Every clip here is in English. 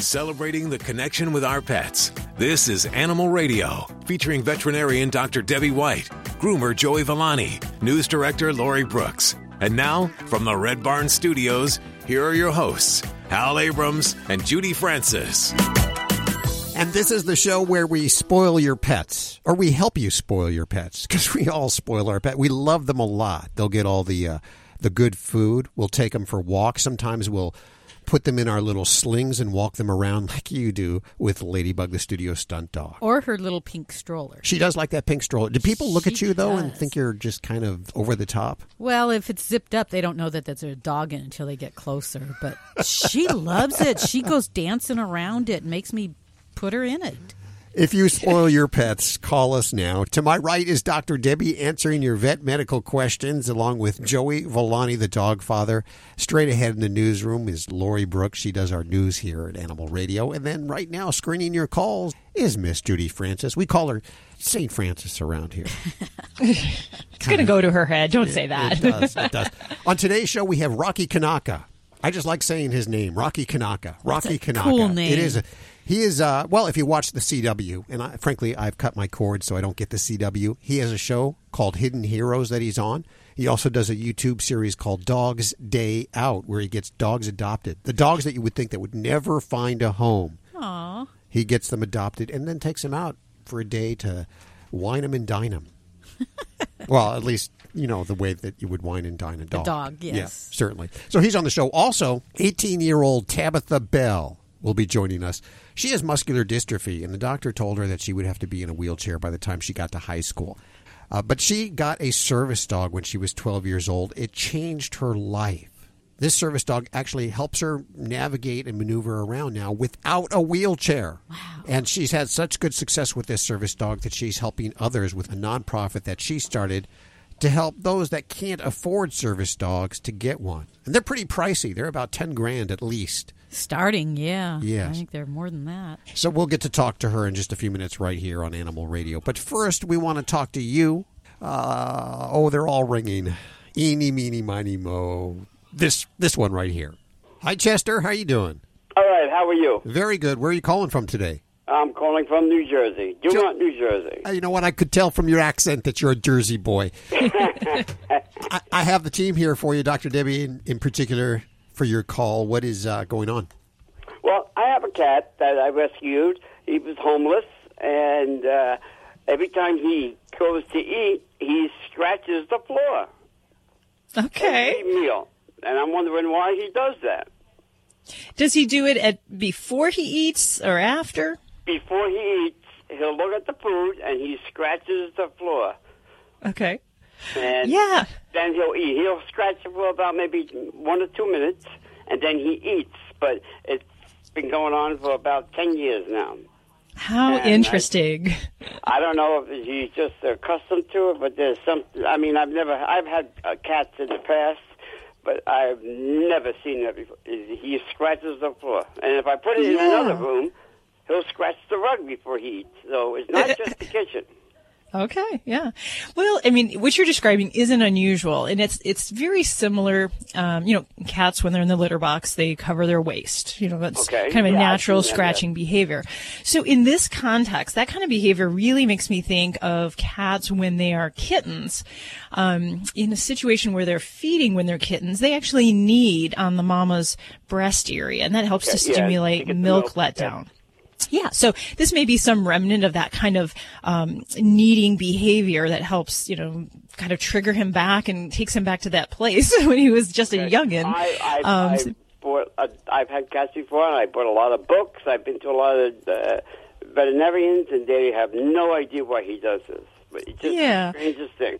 celebrating the connection with our pets. This is Animal Radio, featuring veterinarian Dr. Debbie White, groomer Joey Villani, news director Lori Brooks. And now, from the Red Barn Studios, here are your hosts, Hal Abrams and Judy Francis. And this is the show where we spoil your pets, or we help you spoil your pets, because we all spoil our pet. We love them a lot. They'll get all the uh, the good food. We'll take them for walks. Sometimes we'll put them in our little slings and walk them around like you do with Ladybug, the studio stunt dog. Or her little pink stroller. She does like that pink stroller. Do people look She at you, though, and think you're just kind of over the top? Well, if it's zipped up, they don't know that there's a dog in it until they get closer. But she loves it. She goes dancing around it and makes me put her in it. If you spoil your pets, call us now. To my right is Dr. Debbie answering your vet medical questions, along with Joey Villani, the dog father. Straight ahead in the newsroom is Lori Brooks. She does our news here at Animal Radio. And then right now, screening your calls is Miss Judy Francis. We call her St. Francis around here. It's going to go to her head. Don't say that. It does. It does. On today's show, we have Rocky Kanaka. I just like saying his name, Rocky Kanaka. Rocky Kanaka. cool name. It is. A, he is. Uh, well, if you watch the CW, and I, frankly, I've cut my cord so I don't get the CW. He has a show called Hidden Heroes that he's on. He also does a YouTube series called Dogs Day Out, where he gets dogs adopted. The dogs that you would think that would never find a home. Aw. He gets them adopted and then takes them out for a day to wine them and dine them. well, at least you know the way that you would wine and dine a dog. A dog, Yeah, yes. certainly. So he's on the show. Also, 18-year-old Tabitha Bell will be joining us. She has muscular dystrophy, and the doctor told her that she would have to be in a wheelchair by the time she got to high school. Uh, but she got a service dog when she was 12 years old. It changed her life. This service dog actually helps her navigate and maneuver around now without a wheelchair. Wow. And she's had such good success with this service dog that she's helping others with a nonprofit that she started to help those that can't afford service dogs to get one. And they're pretty pricey. They're about 10 grand at least. Starting, yeah. Yes. I think they're more than that. So we'll get to talk to her in just a few minutes right here on Animal Radio. But first, we want to talk to you. Uh, oh, they're all ringing. Eeny, meeny, miny, mo. This this one right here. Hi, Chester. How you doing? All right, how are you? Very good. Where are you calling from today? I'm calling from New Jersey. Dumont, New Jersey. Uh, you know what? I could tell from your accent that you're a Jersey boy. I, I have the team here for you, Dr. Debbie, in, in particular, for your call. What is uh, going on? Well, I have a cat that I rescued. He was homeless, and uh, every time he goes to eat, he scratches the floor Okay. every meal. And I'm wondering why he does that. Does he do it at before he eats or after? Before he eats, he'll look at the food and he scratches the floor. Okay. And Yeah. then he'll eat. He'll scratch it for about maybe one or two minutes, and then he eats. But it's been going on for about 10 years now. How And interesting. I don't know if he's just accustomed to it, but there's some. I mean, I've never. I've had uh, cats in the past, but I've never seen that before. He scratches the floor, and if I put it in another room, he'll scratch the rug before he eats. So it's not just the kitchen. Okay, yeah. Well, I mean, what you're describing isn't unusual, and it's it's very similar. Um, you know, cats when they're in the litter box, they cover their waste. You know, that's Okay, kind of a yeah, natural seen that, scratching behavior. So, in this context, that kind of behavior really makes me think of cats when they are kittens. Um, in a situation where they're feeding when they're kittens, they actually knead on the mama's breast area, and that helps to Okay, yeah, stimulate to get milk milk, yeah. letdown. Yeah, so this may be some remnant of that kind of um, kneading behavior that helps, you know, kind of trigger him back and takes him back to that place when he was just a youngin. I, I, Um, I bought. A, I've had cats before, and I bought a lot of books. I've been to a lot of uh, veterinarians, and they have no idea why he does this. But it's just Yeah. the strangest thing.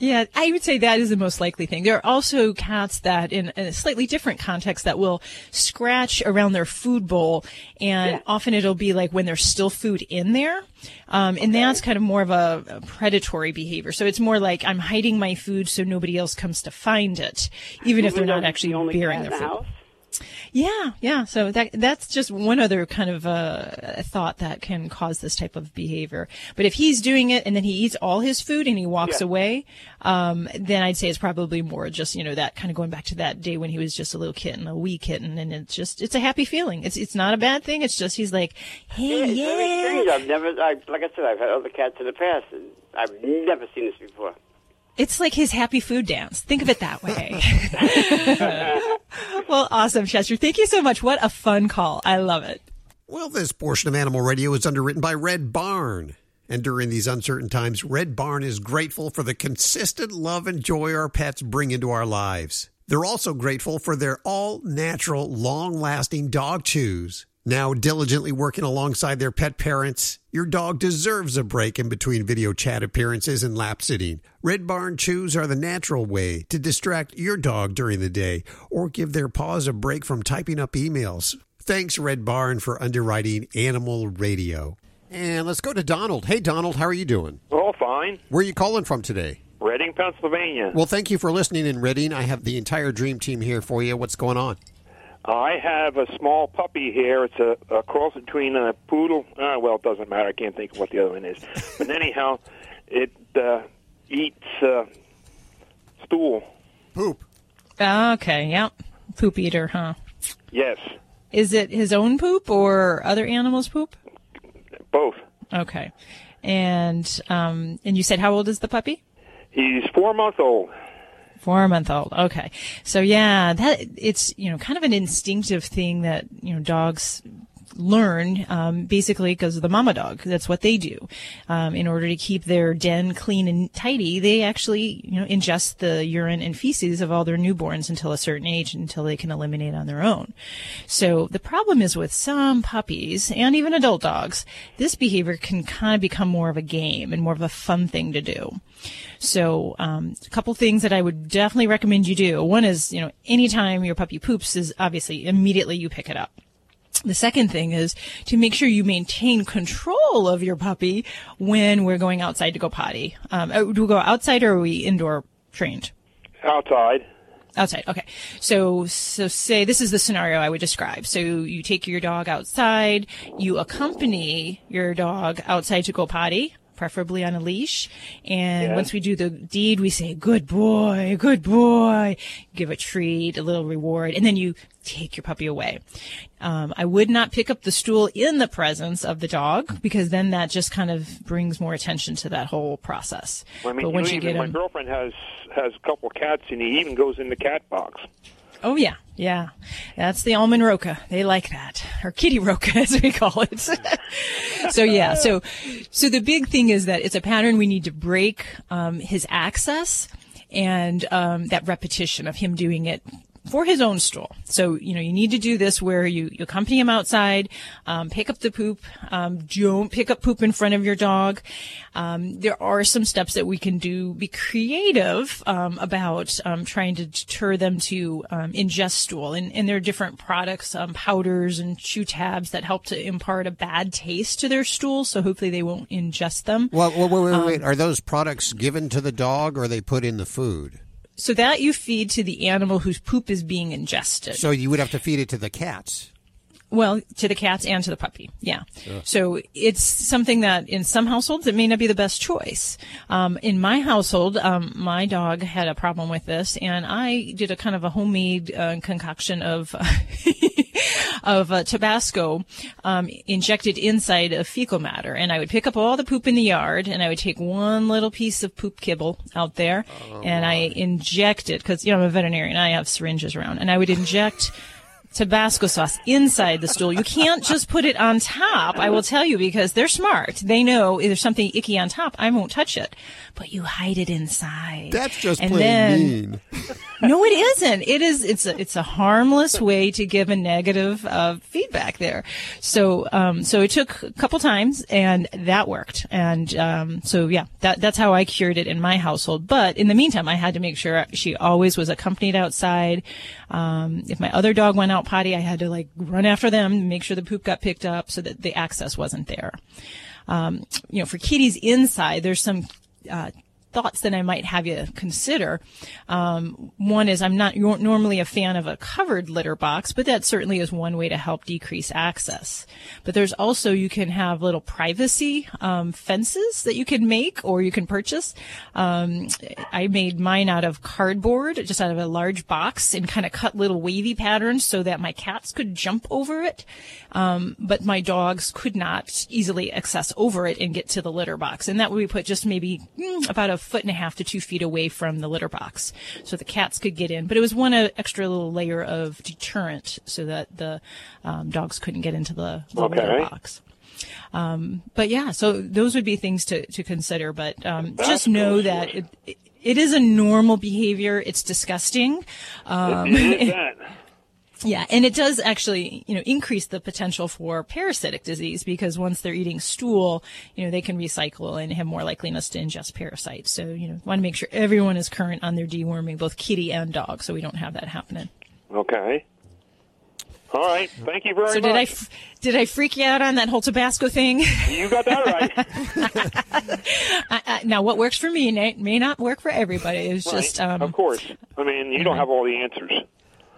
Yeah, I would say that is the most likely thing. There are also cats that, in a slightly different context, that will scratch around their food bowl, and Yeah. often it'll be like when there's still food in there, um, and that's kind of more of a, a predatory behavior. So it's more like I'm hiding my food so nobody else comes to find it, even if they're not actually the bearing their the food. house? Yeah, yeah. So that that's just one other kind of uh, thought that can cause this type of behavior. But if he's doing it and then he eats all his food and he walks Yeah. away, um, then I'd say it's probably more just you know that kind of going back to that day when he was just a little kitten, a wee kitten, and it's just it's a happy feeling. It's it's not a bad thing. It's just he's like, Yeah, hey, it's very yeah. strange. I've never, I, like I said, I've had other cats in the past, and I've never seen this before. It's like his happy food dance. Think of it that way. well, awesome, Chester. Thank you so much. What a fun call. I love it. Well, this portion of Animal Radio is underwritten by Red Barn. And during these uncertain times, Red Barn is grateful for the consistent love and joy our pets bring into our lives. They're also grateful for their all natural, long lasting dog chews. Now diligently working alongside their pet parents, your dog deserves a break in between video chat appearances and lap sitting. Red Barn Chews are the natural way to distract your dog during the day or give their paws a break from typing up emails. Thanks, Red Barn, for underwriting Animal Radio. And let's go to Donald. Hey, Donald, how are you doing? Oh, fine. Where are you calling from today? Reading, Pennsylvania. Well, thank you for listening in Reading. I have the entire dream team here for you. What's going on? I have a small puppy here. It's a, a cross between a poodle. Uh, well, it doesn't matter. I can't think of what the other one is. But anyhow, it uh, eats uh, stool. Poop. Okay, yep. Poop eater, huh? Yes, Is it his own poop or other animals' poop? both. Okay. And um and you said how old is the puppy? He's four months old. Four month old. Okay. So yeah, that it's you know kind of an instinctive thing that you know dogs learn um, basically because of the mama dog. That's what they do. Um, in order to keep their den clean and tidy, they actually you know ingest the urine and feces of all their newborns until a certain age, until they can eliminate on their own. So the problem is with some puppies and even adult dogs, this behavior can kind of become more of a game and more of a fun thing to do. So, um, a couple things that I would definitely recommend you do. One is, you know, anytime your puppy poops is obviously immediately you pick it up. The second thing is to make sure you maintain control of your puppy when we're going outside to go potty. Um, uh, do we go outside or are we indoor trained? Outside. Outside. Okay. So, so say this is the scenario I would describe. So you take your dog outside, you accompany your dog outside to go potty, preferably on a leash. And Yeah. once we do the deed, we say, good boy, good boy, give a treat, a little reward, and then you take your puppy away. Um, I would not pick up the stool in the presence of the dog because then that just kind of brings more attention to that whole process. I mean, but once you you even, get my girlfriend has has a couple cats, and he even goes in the cat box. Oh yeah, yeah. That's the almond roca. They like that, or kitty roca as we call it. so yeah, so so the big thing is that it's a pattern we need to break um, his access and um, that repetition of him doing it for his own stool. So, you know, you need to do this where you, you accompany him outside, um, pick up the poop, um, don't pick up poop in front of your dog. Um, there are some steps that we can do, be creative, um, about, um, trying to deter them to, um, ingest stool. And, and there are different products, um, powders and chew tabs that help to impart a bad taste to their stool. So hopefully they won't ingest them. Well, wait, wait, wait, wait. Are those products given to the dog or are they put in the food? So that you feed to the animal whose poop is being ingested. So you would have to feed it to the cats. Well, to the cats and to the puppy. Yeah. So it's something that in some households it may not be the best choice. Um, in my household, um, my dog had a problem with this, and I did a kind of a homemade uh, concoction of of uh, Tabasco um, injected inside of fecal matter, and I would pick up all the poop in the yard, and I would take one little piece of poop kibble out there, and I inject it because you know I'm a veterinarian. I have syringes around, and I would inject. Tabasco sauce inside the stool. You can't just put it on top. I will tell you because they're smart. They know if there's something icky on top, I won't touch it. But you hide it inside. That's just And plain then- mean. no, it isn't. It is. It's a. It's a harmless way to give a negative uh, feedback there. So, um, so it took a couple times, and that worked. And um, so, yeah, that that's how I cured it in my household. But in the meantime, I had to make sure she always was accompanied outside. Um, if my other dog went out potty, I had to like run after them, make sure the poop got picked up, so that the access wasn't there. Um, you know, for kitties inside, there's some. Uh, thoughts that I might have you consider. Um, one is I'm not normally a fan of a covered litter box, but that certainly is one way to help decrease access. But there's also you can have little privacy um, fences that you can make or you can purchase. Um, I made mine out of cardboard, just out of a large box, and kind of cut little wavy patterns so that my cats could jump over it, um, but my dogs could not easily access over it and get to the litter box. And that would be put just maybe mm, about a foot and a half to two feet away from the litter box, so the cats could get in. But it was one uh, extra little layer of deterrent so that the um, dogs couldn't get into the, the Okay. litter box. Um, but yeah, so those would be things to, to consider. But um, just know that it, it, it is a normal behavior. It's disgusting. Um, It is that. Yeah, and it does actually, you know, increase the potential for parasitic disease because once they're eating stool, you know, they can recycle and have more likeliness to ingest parasites. So, you know, want to make sure everyone is current on their deworming, both kitty and dog, so we don't have that happening. Okay. All right. Thank you very So much. did I f- did I freak you out on that whole Tabasco thing? You got that right. I, I, now, what works for me may, may not work for everybody. It's just um, of course. I mean, you don't have all the answers.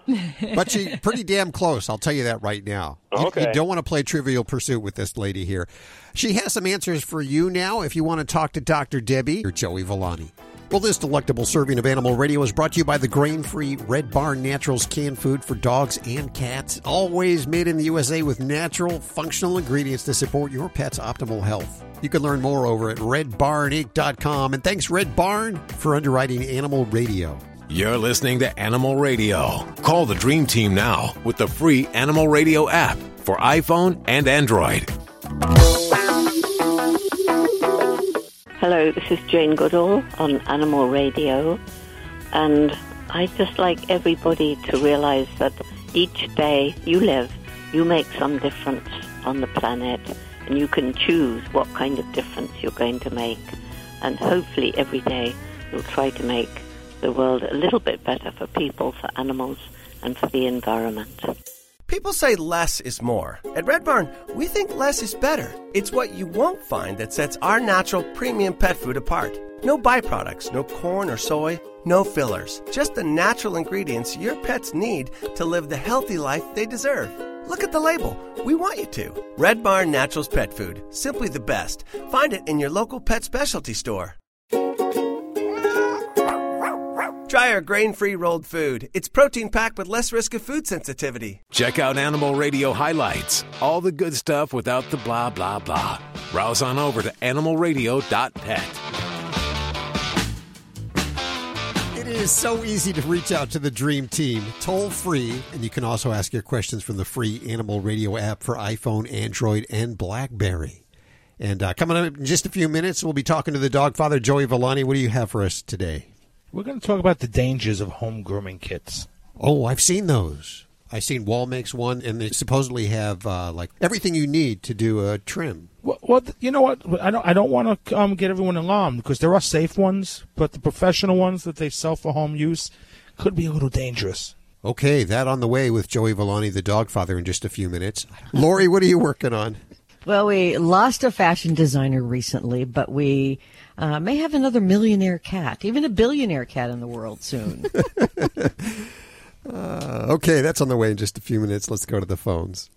But she's pretty damn close. I'll tell you that right now. You, Okay. you don't want to play Trivial Pursuit with this lady here. She has some answers for you now if you want to talk to Dr. Debbie or Joey Villani. Well, this delectable serving of Animal Radio is brought to you by the grain free Red Barn Naturals canned food for dogs and cats. Always made in the USA with natural, functional ingredients to support your pet's optimal health. You can learn more over at redbarninc.com. And thanks, Red Barn, for underwriting Animal Radio. You're listening to Animal Radio. Call the Dream Team now with the free Animal Radio app for iPhone and Android. Hello, this is Jane Goodall on Animal Radio, and I just like everybody to realize that each day you live, you make some difference on the planet, and you can choose what kind of difference you're going to make. And hopefully, every day you'll try to make the world a little bit better for people, for animals, and for the environment. People say less is more. At Red Barn, we think less is better. It's what you won't find that sets our natural premium pet food apart. No byproducts, no corn or soy, no fillers. Just the natural ingredients your pets need to live the healthy life they deserve. Look at the label. We want you to. Red Barn Naturals Pet Food. Simply the best. Find it in your local pet specialty store. Try our grain free rolled food. It's protein packed with less risk of food sensitivity. Check out Animal Radio highlights. All the good stuff without the blah, blah, blah. Browse on over to animalradio.pet. It is so easy to reach out to the Dream Team, toll free, and you can also ask your questions from the free Animal Radio app for iPhone, Android, and Blackberry. And uh, coming up in just a few minutes, we'll be talking to the dog father, Joey Villani. What do you have for us today? We're going to talk about the dangers of home grooming kits. Oh, I've seen those. I've seen Wahl makes one, and they supposedly have uh, like everything you need to do a trim. Well, well you know what? I don't. I don't want to um, get everyone alarmed because there are safe ones, but the professional ones that they sell for home use could be a little dangerous. Okay, that on the way with Joey Villani, the dog father, in just a few minutes. Lori, what are you working on? Well, we lost a fashion designer recently, but we uh, may have another millionaire cat, even a billionaire cat in the world soon. Uh, okay, that's on the way in just a few minutes. Let's go to the phones.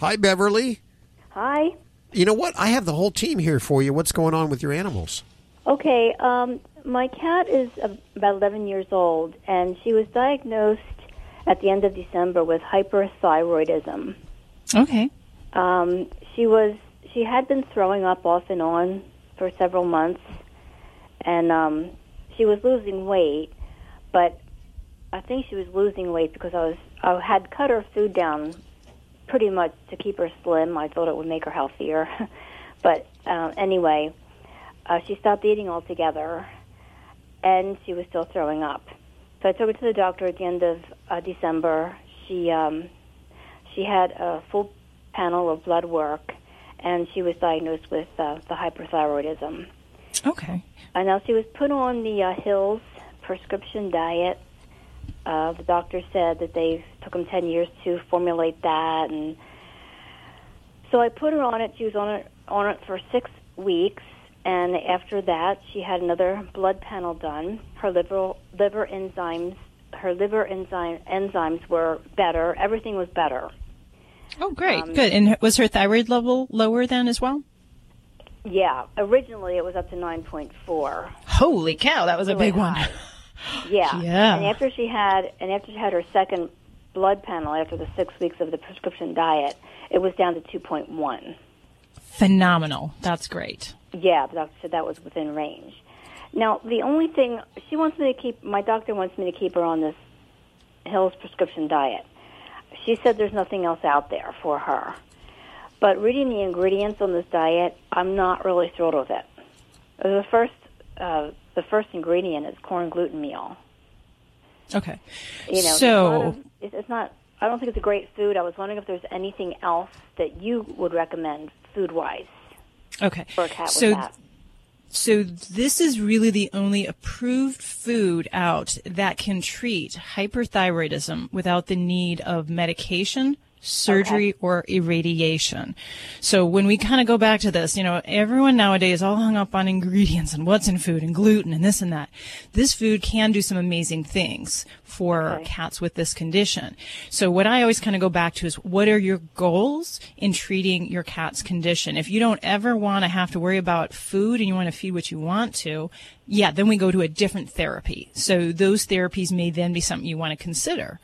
Hi, Beverly. Hi. You know what? I have the whole team here for you. What's going on with your animals? Okay, um, my cat is uh, about 11 years old, and she was diagnosed at the end of December with hyperthyroidism. Okay. Um, she was she had been throwing up off and on for several months, and um, she was losing weight, but I think she was losing weight because I was I had cut her food down pretty much to keep her slim. I thought it would make her healthier, but uh, anyway, uh, she stopped eating altogether, and she was still throwing up. So I took her to the doctor at the end of uh, December. She um, she had a full panel of blood work, and she was diagnosed with uh, the hyperthyroidism. Okay. And now she was put on the uh, Hills prescription diet. Uh, the doctor said that they took them 10 years to formulate that, and so I put her on it. She was on it on it for six weeks, and after that, she had another blood panel done. Her liver liver enzymes, her liver enzyme enzymes were better. Everything was better. Oh, great, Um, good. And was her thyroid level lower then as well? Yeah, originally it was up to 9.4. Holy cow, that was a Really big one. Yeah. Yeah. And after she had, and after she had her second blood panel after the six weeks of the prescription diet, it was down to 2.1. Phenomenal. That's great. Yeah, the doctor said that was within range. Now, the only thing she wants me to keep, my doctor wants me to keep her on this Hills prescription diet. She said there's nothing else out there for her. But reading the ingredients on this diet, I'm not really thrilled with it. The first, uh, the first ingredient is corn gluten meal. Okay. You know, so there's a of- it's it's not. I don't think it's a great food. I was wondering if there's anything else that you would recommend food wise okay. for a cat so with that. So this is really the only approved food out that can treat hyperthyroidism without the need of medication, surgery, or irradiation. So when we kind of go back to this, you know, everyone nowadays all hung up on ingredients and what's in food and gluten and this and that. This food can do some amazing things for cats with this condition. So what I always kind of go back to is what are your goals in treating your cat's condition? If you don't ever want to have to worry about food and you want to feed what you want to, yeah, then we go to a different therapy. So those therapies may then be something you want to consider.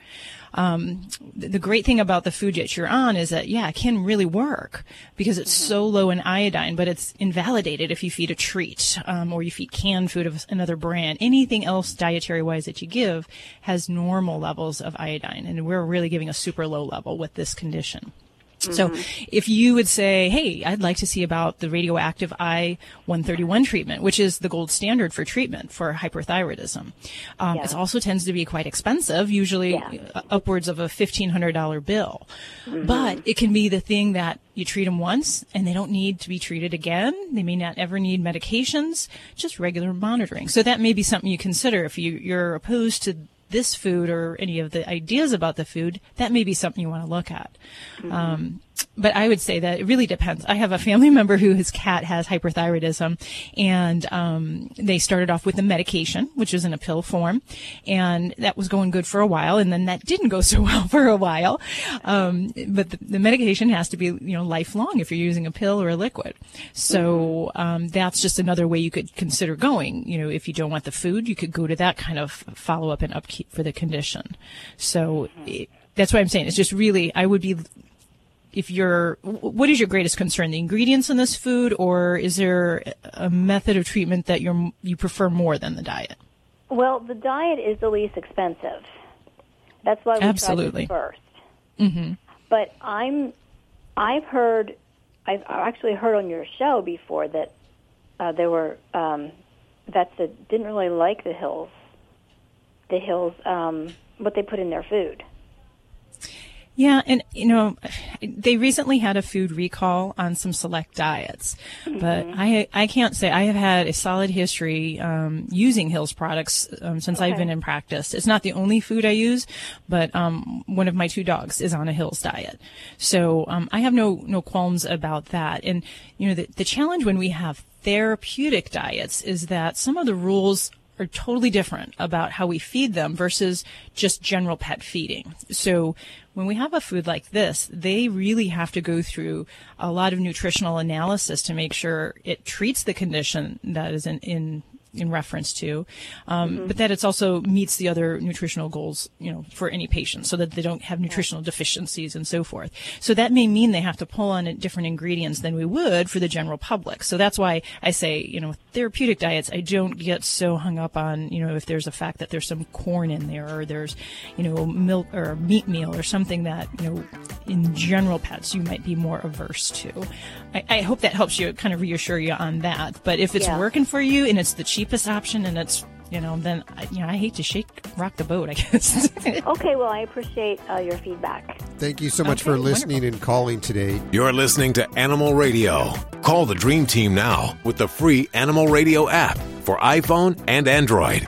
Um, th- the great thing about the food that you're on is that, yeah, it can really work because it's so low in iodine, but it's invalidated if you feed a treat, um, or you feed canned food of another brand. Anything else dietary wise that you give has normal levels of iodine. And we're really giving a super low level with this condition. So if you would say, hey, I'd like to see about the radioactive I-131 treatment, which is the gold standard for treatment for hyperthyroidism. Um, Yeah. It also tends to be quite expensive, usually uh, upwards of a $1,500 bill. But it can be the thing that you treat them once and they don't need to be treated again. They may not ever need medications, just regular monitoring. So that may be something you consider if you, you're opposed to this food or any of the ideas about the food, that may be something you want to look at. Um, but I would say that it really depends. I have a family member who his cat has hyperthyroidism, and um, they started off with a medication, which is in a pill form, and that was going good for a while, and then that didn't go so well for a while. Um, but the, the medication has to be, you know, lifelong if you're using a pill or a liquid. So um, that's just another way you could consider going. You know, if you don't want the food, you could go to that kind of follow up and upkeep for the condition. So it, that's what I'm saying. It's just really, I would be if you're what is your greatest concern the ingredients in this food or is there a method of treatment that you're you prefer more than the diet Well, the diet is the least expensive. That's why we Absolutely. tried this 1st mm-hmm. But I'm, I've heard, I've actually heard on your show before that uh, there were um, vets that didn't really like the hills, the hills, um, what they put in their food. Yeah, and you know, they recently had a food recall on some select diets, but I I can't say I have had a solid history um, using Hills products um, since I've been in practice. It's not the only food I use, but um, one of my two dogs is on a Hills diet, so um, I have no no qualms about that. And you know, the the challenge when we have therapeutic diets is that some of the rules are totally different about how we feed them versus just general pet feeding. So when we have a food like this, they really have to go through a lot of nutritional analysis to make sure it treats the condition that is in, in in reference to, um, but that it also meets the other nutritional goals, you know, for any patient, so that they don't have nutritional deficiencies and so forth. So that may mean they have to pull on different ingredients than we would for the general public. So that's why I say, you know, therapeutic diets, I don't get so hung up on, you know, if there's a fact that there's some corn in there or there's, you know, milk or meat meal or something that, you know, in general pets you might be more averse to. I, I hope that helps you kind of reassure you on that. But if it's Yeah. working for you and it's the cheapest option and it's, you know, then, I- you know, I hate to shake, rock the boat, I guess. Okay, well, I appreciate uh, your feedback. Thank you so much Okay, for listening and calling today. You're listening to Animal Radio. Call the Dream Team now with the free Animal Radio app for iPhone and Android.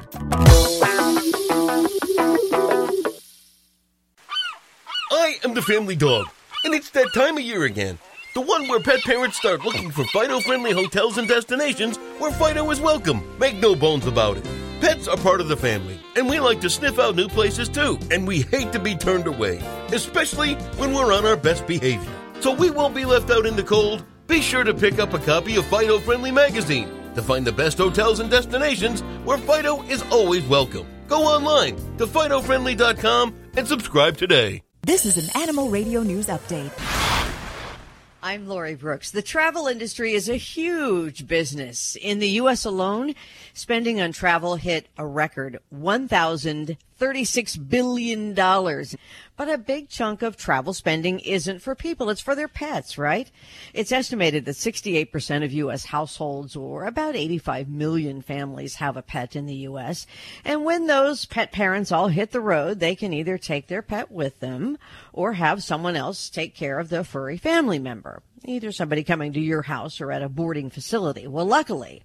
I am the family dog, and it's that time of year again. The one where pet parents start looking for Fido friendly hotels and destinations where Fido is welcome. Make no bones about it. Pets are part of the family, and we like to sniff out new places too, and we hate to be turned away, especially when we're on our best behavior. So we won't be left out in the cold. Be sure to pick up a copy of Fido Friendly Magazine to find the best hotels and destinations where Fido is always welcome. Go online to FidoFriendly.com and subscribe today. This is an Animal Radio News Update. I'm Lori Brooks. The travel industry is a huge business. In the U.S. alone, spending on travel hit a record $1,036 billion. But a big chunk of travel spending isn't for people, it's for their pets, right? It's estimated that 68% of U.S. households, or about 85 million families, have a pet in the U.S. And when those pet parents all hit the road, they can either take their pet with them or have someone else take care of the furry family member, either somebody coming to your house or at a boarding facility. Well, luckily,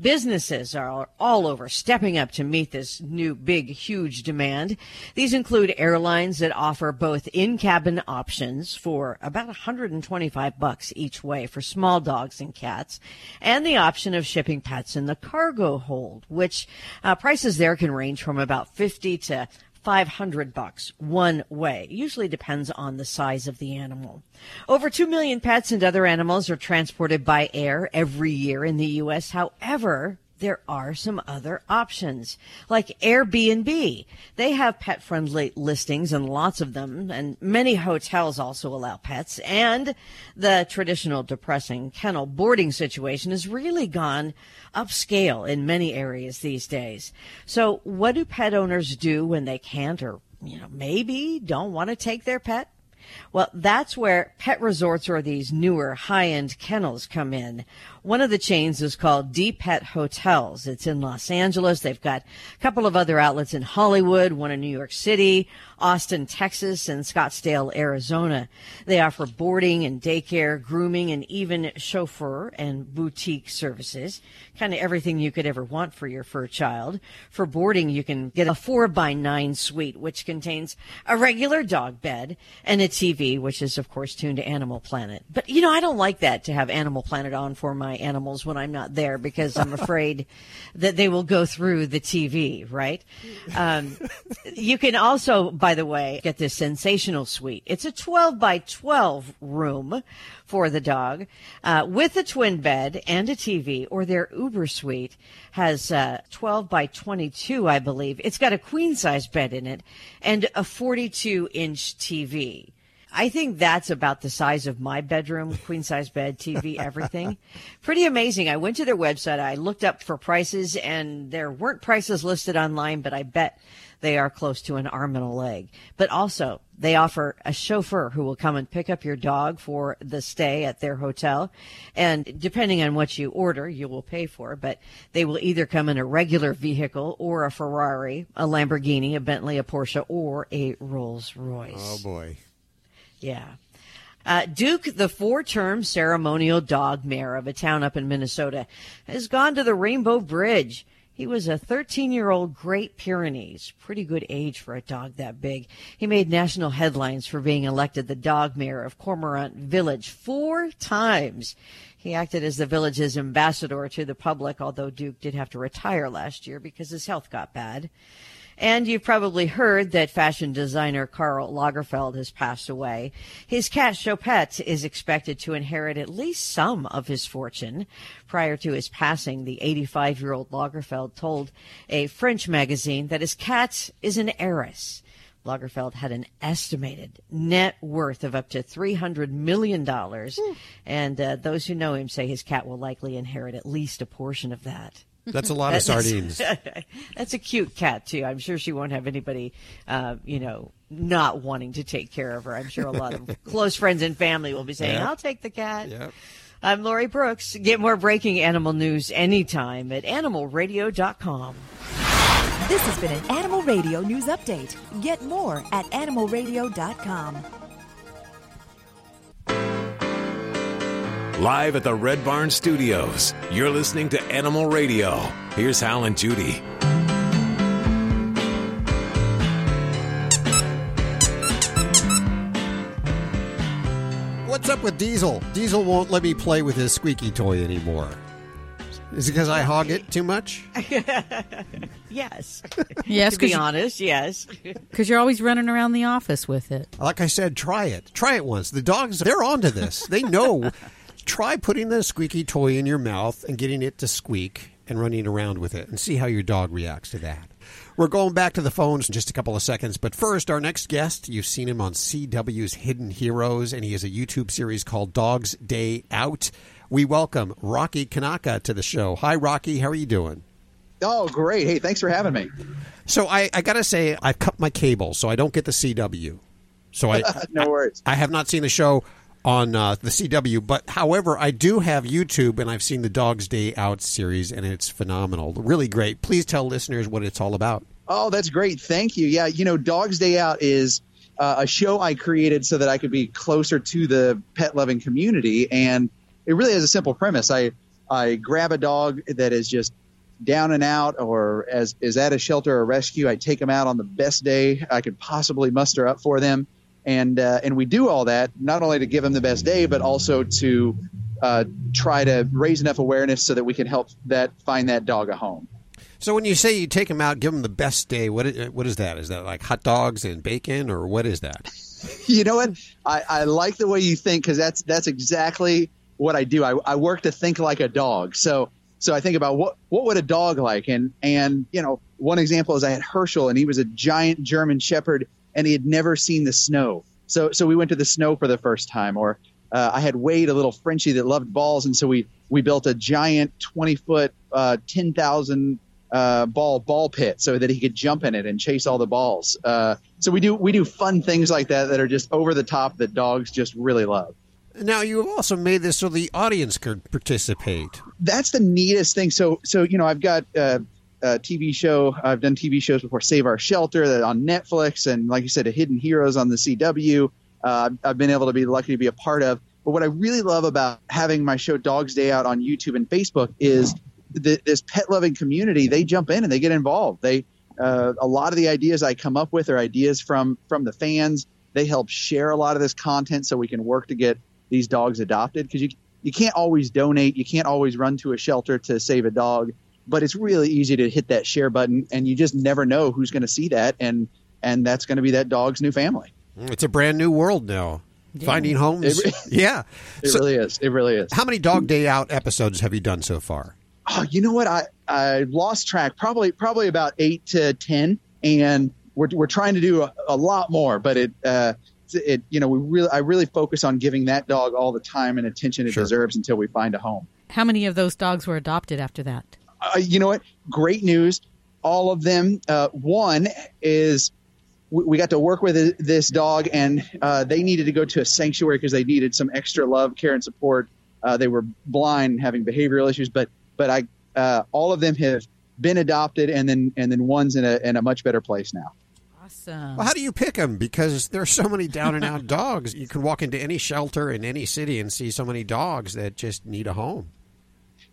Businesses are all over stepping up to meet this new big, huge demand. These include airlines that offer both in-cabin options for about 125 bucks each way for small dogs and cats, and the option of shipping pets in the cargo hold, which uh, prices there can range from about 50 to 500 bucks one way. Usually depends on the size of the animal. Over 2 million pets and other animals are transported by air every year in the U.S. However, there are some other options like Airbnb. They have pet friendly listings and lots of them and many hotels also allow pets and the traditional depressing kennel boarding situation has really gone upscale in many areas these days. So what do pet owners do when they can't or you know, maybe don't want to take their pet? Well, that's where pet resorts or these newer high end kennels come in. One of the chains is called D Pet Hotels. It's in Los Angeles. They've got a couple of other outlets in Hollywood, one in New York City, Austin, Texas, and Scottsdale, Arizona. They offer boarding and daycare, grooming, and even chauffeur and boutique services. Kind of everything you could ever want for your fur child. For boarding, you can get a four by nine suite, which contains a regular dog bed and a TV, which is of course tuned to Animal Planet. But you know, I don't like that to have Animal Planet on for my animals when I'm not there because I'm afraid that they will go through the TV, right? Um, you can also, by the way, get this sensational suite. It's a 12 by 12 room for the dog uh, with a twin bed and a TV, or their Uber suite has uh, 12 by 22, I believe. It's got a queen size bed in it and a 42 inch TV. I think that's about the size of my bedroom, queen size bed, TV, everything. Pretty amazing. I went to their website. I looked up for prices and there weren't prices listed online, but I bet they are close to an arm and a leg. But also they offer a chauffeur who will come and pick up your dog for the stay at their hotel. And depending on what you order, you will pay for, but they will either come in a regular vehicle or a Ferrari, a Lamborghini, a Bentley, a Porsche, or a Rolls Royce. Oh boy. Yeah. Uh, Duke, the four-term ceremonial dog mayor of a town up in Minnesota, has gone to the Rainbow Bridge. He was a 13-year-old Great Pyrenees, pretty good age for a dog that big. He made national headlines for being elected the dog mayor of Cormorant Village four times. He acted as the village's ambassador to the public, although Duke did have to retire last year because his health got bad. And you've probably heard that fashion designer Karl Lagerfeld has passed away. His cat Choupette is expected to inherit at least some of his fortune. Prior to his passing, the 85 year old Lagerfeld told a French magazine that his cat is an heiress. Lagerfeld had an estimated net worth of up to $300 million. And uh, those who know him say his cat will likely inherit at least a portion of that. That's a lot of sardines. That's a cute cat too. I'm sure she won't have anybody, uh, you know, not wanting to take care of her. I'm sure a lot of close friends and family will be saying, Yep. "I'll take the cat." Yep. I'm Lori Brooks. Get more breaking animal news anytime at animalradio.com. This has been an Animal Radio News Update. Get more at animalradio.com. Live at the Red Barn Studios, you're listening to Animal Radio. Here's Hal and Judy. what's up with Diesel? Diesel won't let me play with his squeaky toy anymore. Is it because I hog it too much? yes. Yes, to be 'cause you- honest, yes. Because you're always running around the office with it. Like I said, try it. Try it once. The dogs, they're onto this. They know. Try putting the squeaky toy in your mouth and getting it to squeak and running around with it and see how your dog reacts to that. We're going back to the phones in just a couple of seconds, but first, our next guest, you've seen him on CW's Hidden Heroes, and he has a YouTube series called Dogs Day Out. We welcome Rocky Kanaka to the show. Hi, Rocky. How are you doing? Oh, great. Hey, thanks for having me. So I, I got to say, I've cut my cable, so I don't get the CW. So I no worries. I have not seen the show on uh, the CW, but however, I do have YouTube, and I've seen the Dogs Day Out series, and it's phenomenal, really great. Please tell listeners what it's all about. Oh, that's great. Thank you. Yeah, you know, Dogs Day Out is uh, a show I created so that I could be closer to the pet loving community, and it really has a simple premise. I I grab a dog that is just down and out, or as is at a shelter or rescue. I take them out on the best day I could possibly muster up for them, and uh, and we do all that not only to give them the best day, but also to uh, try to raise enough awareness so that we can help that find that dog a home. So when you say you take them out, give them the best day, What what is that? Is that like hot dogs and bacon, or what is that? you know what? I, I like the way you think because that's that's exactly what I do. I, I work to think like a dog. So so I think about what what would a dog like, and and you know one example is I had Herschel, and he was a giant German Shepherd, and he had never seen the snow. So so we went to the snow for the first time. Or uh, I had Wade, a little Frenchie that loved balls, and so we we built a giant twenty foot, uh, ten thousand uh, ball ball pit so that he could jump in it and chase all the balls. Uh, so we do we do fun things like that that are just over the top that dogs just really love. Now you have also made this so the audience could participate. That's the neatest thing. So so you know I've got uh, a TV show. I've done TV shows before. Save Our Shelter that on Netflix and like you said, Hidden Heroes on the CW. Uh, I've been able to be lucky to be a part of. But what I really love about having my show Dogs Day Out on YouTube and Facebook is the, this pet loving community. They jump in and they get involved. They uh, a lot of the ideas I come up with are ideas from from the fans. They help share a lot of this content so we can work to get these dogs adopted because you you can't always donate. You can't always run to a shelter to save a dog, but it's really easy to hit that share button and you just never know who's going to see that and and that's going to be that dog's new family. It's a brand new world now. Finding homes. It- yeah. It So- really is. It really is. How many Dog Day Out episodes have you done so far? Oh, you know what? I I lost track. Probably probably about eight to ten, and we're we're trying to do a, a lot more. But it uh it you know we really I really focus on giving that dog all the time and attention it deserves until we find a home. How many of those dogs were adopted after that? Uh, you know what? Great news. All of them. Uh, one is we, we got to work with this dog, and uh, they needed to go to a sanctuary because they needed some extra love, care, and support. Uh, they were blind, having behavioral issues, but but I uh, all of them have been adopted, and then and then one's in a in a much better place now. Awesome. Well, how do you pick them? Because there's so many down and out dogs. You can walk into any shelter in any city and see so many dogs that just need a home.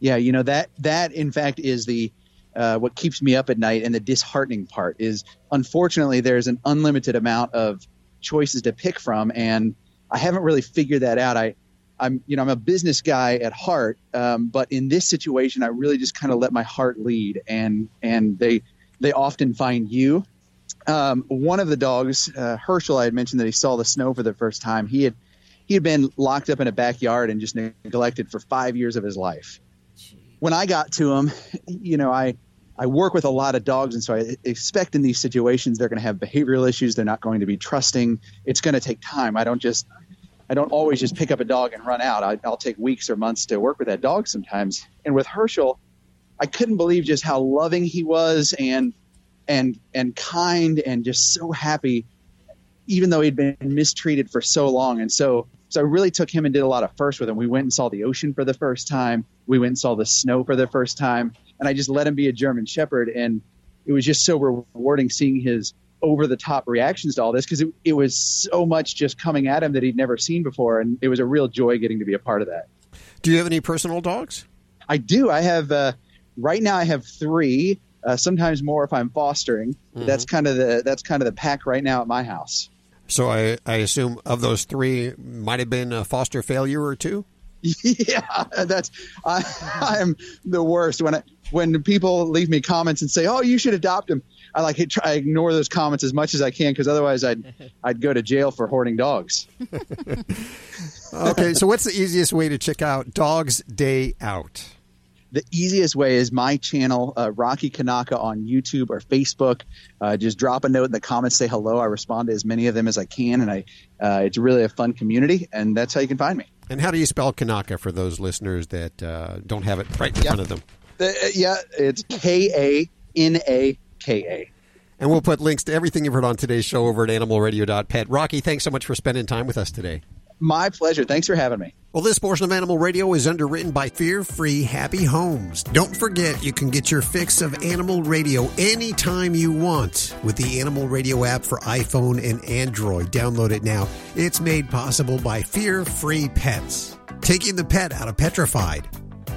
Yeah, you know that that in fact is the uh, what keeps me up at night, and the disheartening part is unfortunately there's an unlimited amount of choices to pick from, and I haven't really figured that out. I I'm you know I'm a business guy at heart, um, but in this situation I really just kind of let my heart lead, and and they they often find you. Um, one of the dogs, uh, Herschel, I had mentioned that he saw the snow for the first time. He had he had been locked up in a backyard and just neglected for five years of his life when I got to him, you know, I I work with a lot of dogs, and so I expect in these situations they're going to have behavioral issues. They're not going to be trusting. It's going to take time. I don't just I don't always just pick up a dog and run out. I, I'll take weeks or months to work with that dog sometimes. And with Herschel, I couldn't believe just how loving he was and and and kind and just so happy even though he'd been mistreated for so long. And so, so I really took him and did a lot of firsts with him. We went and saw the ocean for the first time. We went and saw the snow for the first time. And I just let him be a German Shepherd. And it was just so rewarding seeing his over the top reactions to all this because it, it was so much just coming at him that he'd never seen before. And it was a real joy getting to be a part of that. Do you have any personal dogs? I do. I have, uh, right now I have three, uh, sometimes more if I'm fostering. Mhm. That's kind of the, that's kind of the pack right now at my house. So I, I assume of those three, might have been a foster failure or two. yeah, that's I, I'm the worst when I, when people leave me comments and say, "Oh, you should adopt him." I like try I ignore those comments as much as I can because otherwise I'd I'd go to jail for hoarding dogs. Okay, so what's the easiest way to check out Dogs Day Out? The easiest way is my channel, uh, Rocky Kanaka on YouTube or Facebook. Uh, just drop a note in the comments, say hello. I respond to as many of them as I can, and I uh, it's really a fun community, and that's how you can find me. And how do you spell Kanaka for those listeners that uh, don't have it right in front of them? The- uh, yeah, it's K A N A K A. And we'll put links to everything you've heard on today's show over at animalradio.pet. Rocky, thanks so much for spending time with us today. My pleasure. Thanks for having me. Well, this portion of Animal Radio is underwritten by Fear Free Happy Homes. Don't forget, you can get your fix of Animal Radio anytime you want with the Animal Radio app for iPhone and Android. Download it now. It's made possible by Fear Free Pets, taking the pet out of petrified.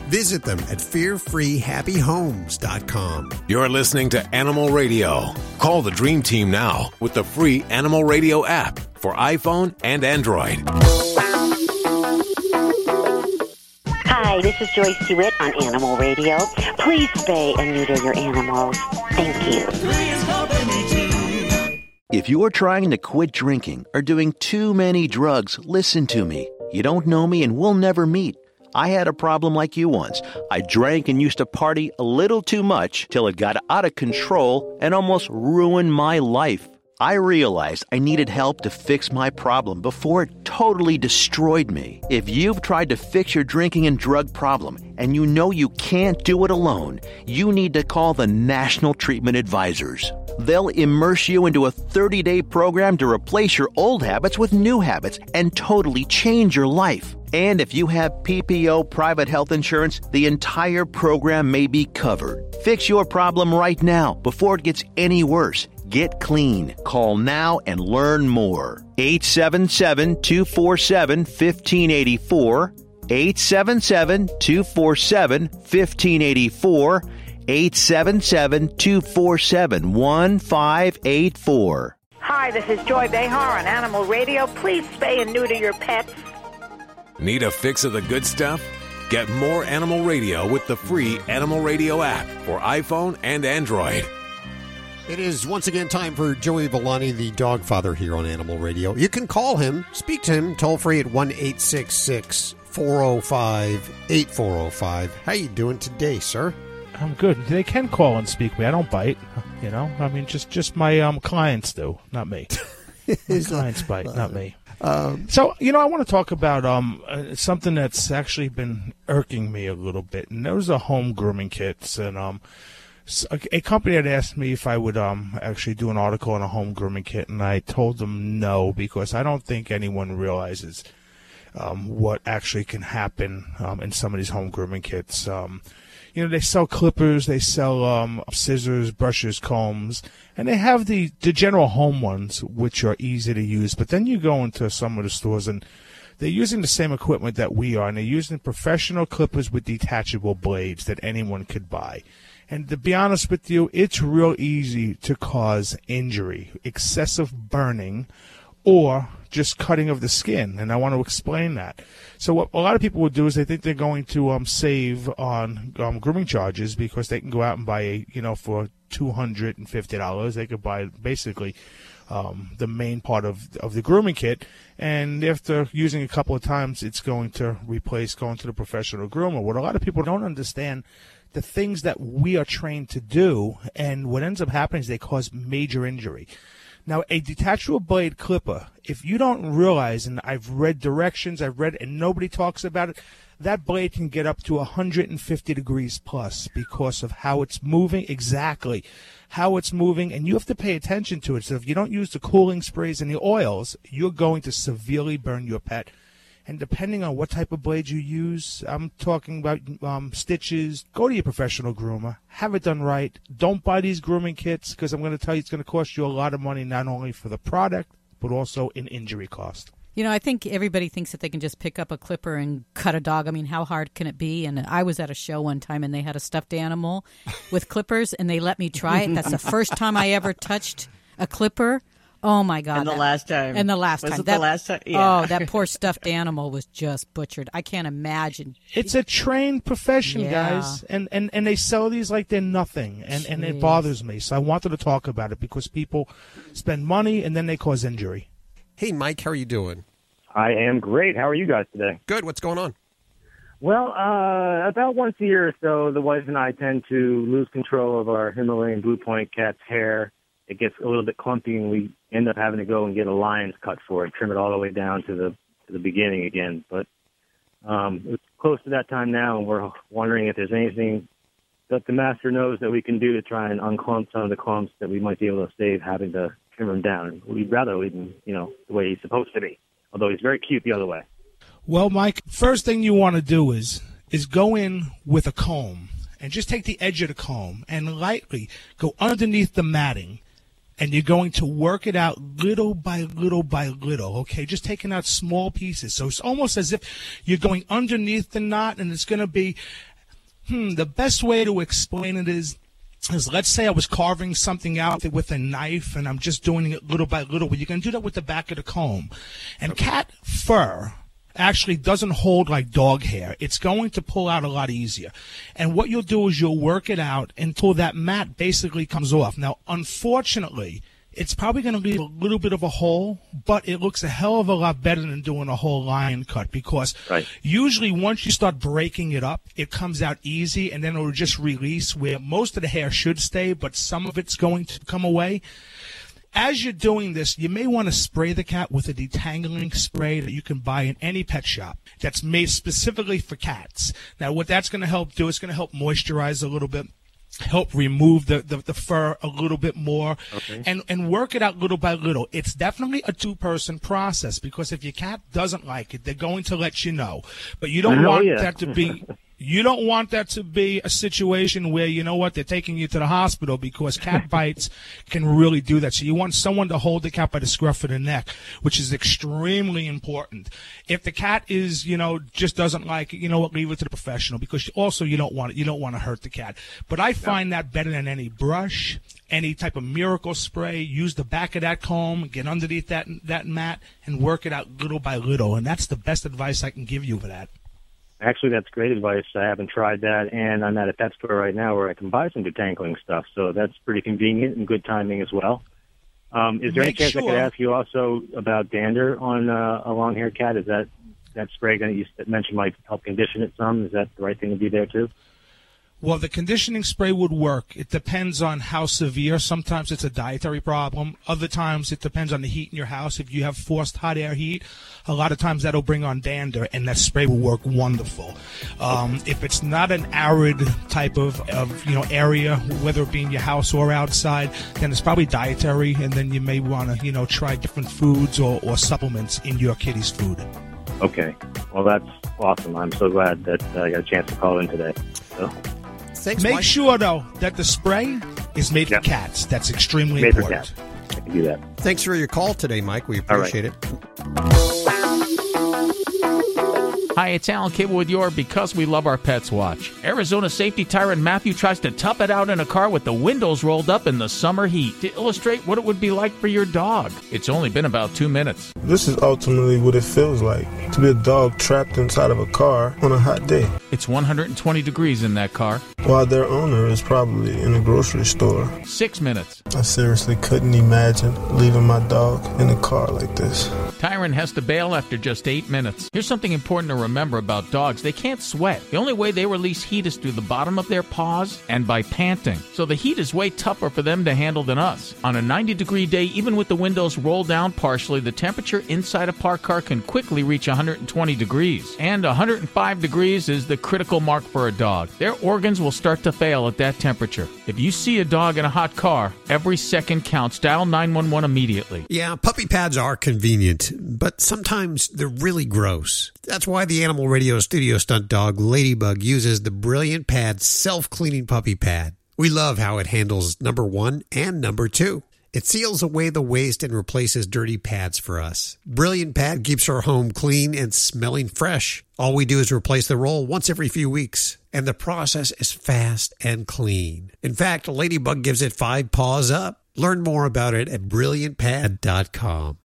Visit them at fearfreehappyhomes.com. You're listening to Animal Radio. Call the Dream Team now with the free Animal Radio app for iPhone and Android. Hi, this is Joyce DeWitt on Animal Radio. Please spay and neuter your animals. Thank you. If you're trying to quit drinking or doing too many drugs, listen to me. You don't know me and we'll never meet. I had a problem like you once. I drank and used to party a little too much till it got out of control and almost ruined my life. I realized I needed help to fix my problem before it totally destroyed me. If you've tried to fix your drinking and drug problem and you know you can't do it alone, you need to call the National Treatment Advisors. They'll immerse you into a 30 day program to replace your old habits with new habits and totally change your life. And if you have PPO private health insurance, the entire program may be covered. Fix your problem right now before it gets any worse. Get clean. Call now and learn more. 877 247 1584. 877 247 1584. 877 247 1584. Hi, this is Joy Behar on Animal Radio. Please spay and neuter your pets. Need a fix of the good stuff? Get more Animal Radio with the free Animal Radio app for iPhone and Android. It is once again time for Joey Villani, the dog father here on Animal Radio. You can call him, speak to him toll free at 1 405 8405. How you doing today, sir? I'm good. They can call and speak me. I don't bite. You know, I mean, just just my um clients do, not me. clients bite, not me. Um, so you know, I want to talk about um uh, something that's actually been irking me a little bit, and those are home grooming kits. And um, a, a company had asked me if I would um actually do an article on a home grooming kit, and I told them no because I don't think anyone realizes um, what actually can happen um, in some of these home grooming kits. Um, you know, they sell clippers, they sell um, scissors, brushes, combs, and they have the, the general home ones, which are easy to use. But then you go into some of the stores and they're using the same equipment that we are, and they're using professional clippers with detachable blades that anyone could buy. And to be honest with you, it's real easy to cause injury, excessive burning, or just cutting of the skin. And I want to explain that. So what a lot of people would do is they think they're going to um, save on um, grooming charges because they can go out and buy a, you know, for two hundred and fifty dollars, they could buy basically um, the main part of of the grooming kit. And after using a couple of times, it's going to replace going to the professional groomer. What a lot of people don't understand the things that we are trained to do, and what ends up happening is they cause major injury. Now, a detachable blade clipper, if you don't realize, and I've read directions, I've read, and nobody talks about it, that blade can get up to 150 degrees plus because of how it's moving exactly how it's moving and you have to pay attention to it. So if you don't use the cooling sprays and the oils you're going to severely burn your pet and depending on what type of blade you use, I'm talking about um, stitches. Go to your professional groomer. Have it done right. Don't buy these grooming kits because I'm going to tell you it's going to cost you a lot of money, not only for the product, but also in injury cost. You know, I think everybody thinks that they can just pick up a clipper and cut a dog. I mean, how hard can it be? And I was at a show one time and they had a stuffed animal with clippers and they let me try it. That's the first time I ever touched a clipper. Oh my god! And the that- last time. And the last Was time. it the last time? Yeah. Oh, that poor stuffed animal was just butchered. I can't imagine. It's a trained profession, Yeah. guys, and, and and they sell these like they're nothing, and and it bothers me. So I wanted to talk about it because people spend money and then they cause injury. Hey, Mike, how are you doing? I am great. How are you guys today? Good. What's going on? Well, uh, about once a year or so, the wife and I tend to lose control of our Himalayan blue point cat's hair. It gets a little bit clumpy, and we end up having to go and get a lion's cut for it, trim it all the way down to the to the beginning again. But um, it's close to that time now, and we're wondering if there's anything that the master knows that we can do to try and unclump some of the clumps that we might be able to save having to trim them down. We'd rather leave him, you know, the way he's supposed to be. Although he's very cute the other way. Well, Mike, first thing you want to do is is go in with a comb and just take the edge of the comb and lightly go underneath the matting. And you're going to work it out little by little by little, okay? Just taking out small pieces. So it's almost as if you're going underneath the knot and it's going to be, hmm, the best way to explain it is is let's say I was carving something out with a knife and I'm just doing it little by little. Well, you can do that with the back of the comb. And cat fur actually doesn't hold like dog hair. It's going to pull out a lot easier. And what you'll do is you'll work it out until that mat basically comes off. Now, unfortunately, it's probably going to leave a little bit of a hole, but it looks a hell of a lot better than doing a whole lion cut because usually once you start breaking it up, it comes out easy and then it'll just release where most of the hair should stay, but some of it's going to come away. As you're doing this, you may want to spray the cat with a detangling spray that you can buy in any pet shop that's made specifically for cats. Now, what that's going to help do is going to help moisturize a little bit help remove the, the, the fur a little bit more Okay. and, and work it out little by little. It's definitely a two person process because if your cat doesn't like it, they're going to let you know. But you don't Oh, want yeah. that to be you don't want that to be a situation where you know what they're taking you to the hospital because cat bites can really do that. So you want someone to hold the cat by the scruff of the neck, which is extremely important. If the cat is, you know, just doesn't like it, you know what, leave it to the professional because also you don't want it. You don't want to hurt the cat. But I find that better than any brush, any type of miracle spray. Use the back of that comb, get underneath that that mat, and work it out little by little. And that's the best advice I can give you for that. Actually, that's great advice. I haven't tried that, and I'm at a pet store right now where I can buy some detangling stuff. So that's pretty convenient and good timing as well. Um, is there Make any chance I could ask you also about dander on uh, a long-haired cat? Is that that spray to you mentioned might help condition it some? Is that the right thing to do there too? Well, the conditioning spray would work. It depends on how severe. Sometimes it's a dietary problem. Other times it depends on the heat in your house. If you have forced hot air heat, a lot of times that'll bring on dander, and that spray will work wonderful. Um, if it's not an arid type of, of you know area, whether it be in your house or outside, then it's probably dietary, and then you may want to you know try different foods or, or supplements in your kitty's food. Okay. Well, that's awesome. I'm so glad that uh, I got a chance to call in today. So, Make sure though that the spray is made for cats. That's extremely Made for important. I can do that. Thanks for your call today, Mike. We All right. appreciate it. Hi, it's Alan Cable with your Because We Love Our Pets watch. Arizona safety tyrant Matthew tries to tough it out in a car with the windows rolled up in the summer heat to illustrate what it would be like for your dog. It's only been about two minutes. This is ultimately what it feels like to be a dog trapped inside of a car on a hot day, It's 120 degrees in that car. while their owner is probably in a grocery store. Six minutes. I seriously couldn't imagine leaving my dog in a car like this. Tyrant has to bail after just eight minutes. Here's something important to remember about dogs they can't sweat. The only way they release heat is through the bottom of their paws and by panting. So the heat is way tougher for them to handle than us. On a 90 degree day, even with the windows rolled down partially, the temperature inside a parked car can quickly reach 120 degrees. And 105 degrees is the critical mark for a dog. Their organs will start to fail at that temperature. If you see a dog in a hot car, every second counts. Dial 911 immediately. Yeah, puppy pads are convenient, but sometimes they're really gross. That's why the Animal Radio studio stunt dog Ladybug uses the Brilliant Pad self cleaning puppy pad. We love how it handles number one and number two. It seals away the waste and replaces dirty pads for us. Brilliant Pad keeps our home clean and smelling fresh. All we do is replace the roll once every few weeks, and the process is fast and clean. In fact, Ladybug gives it five paws up. Learn more about it at brilliantpad.com.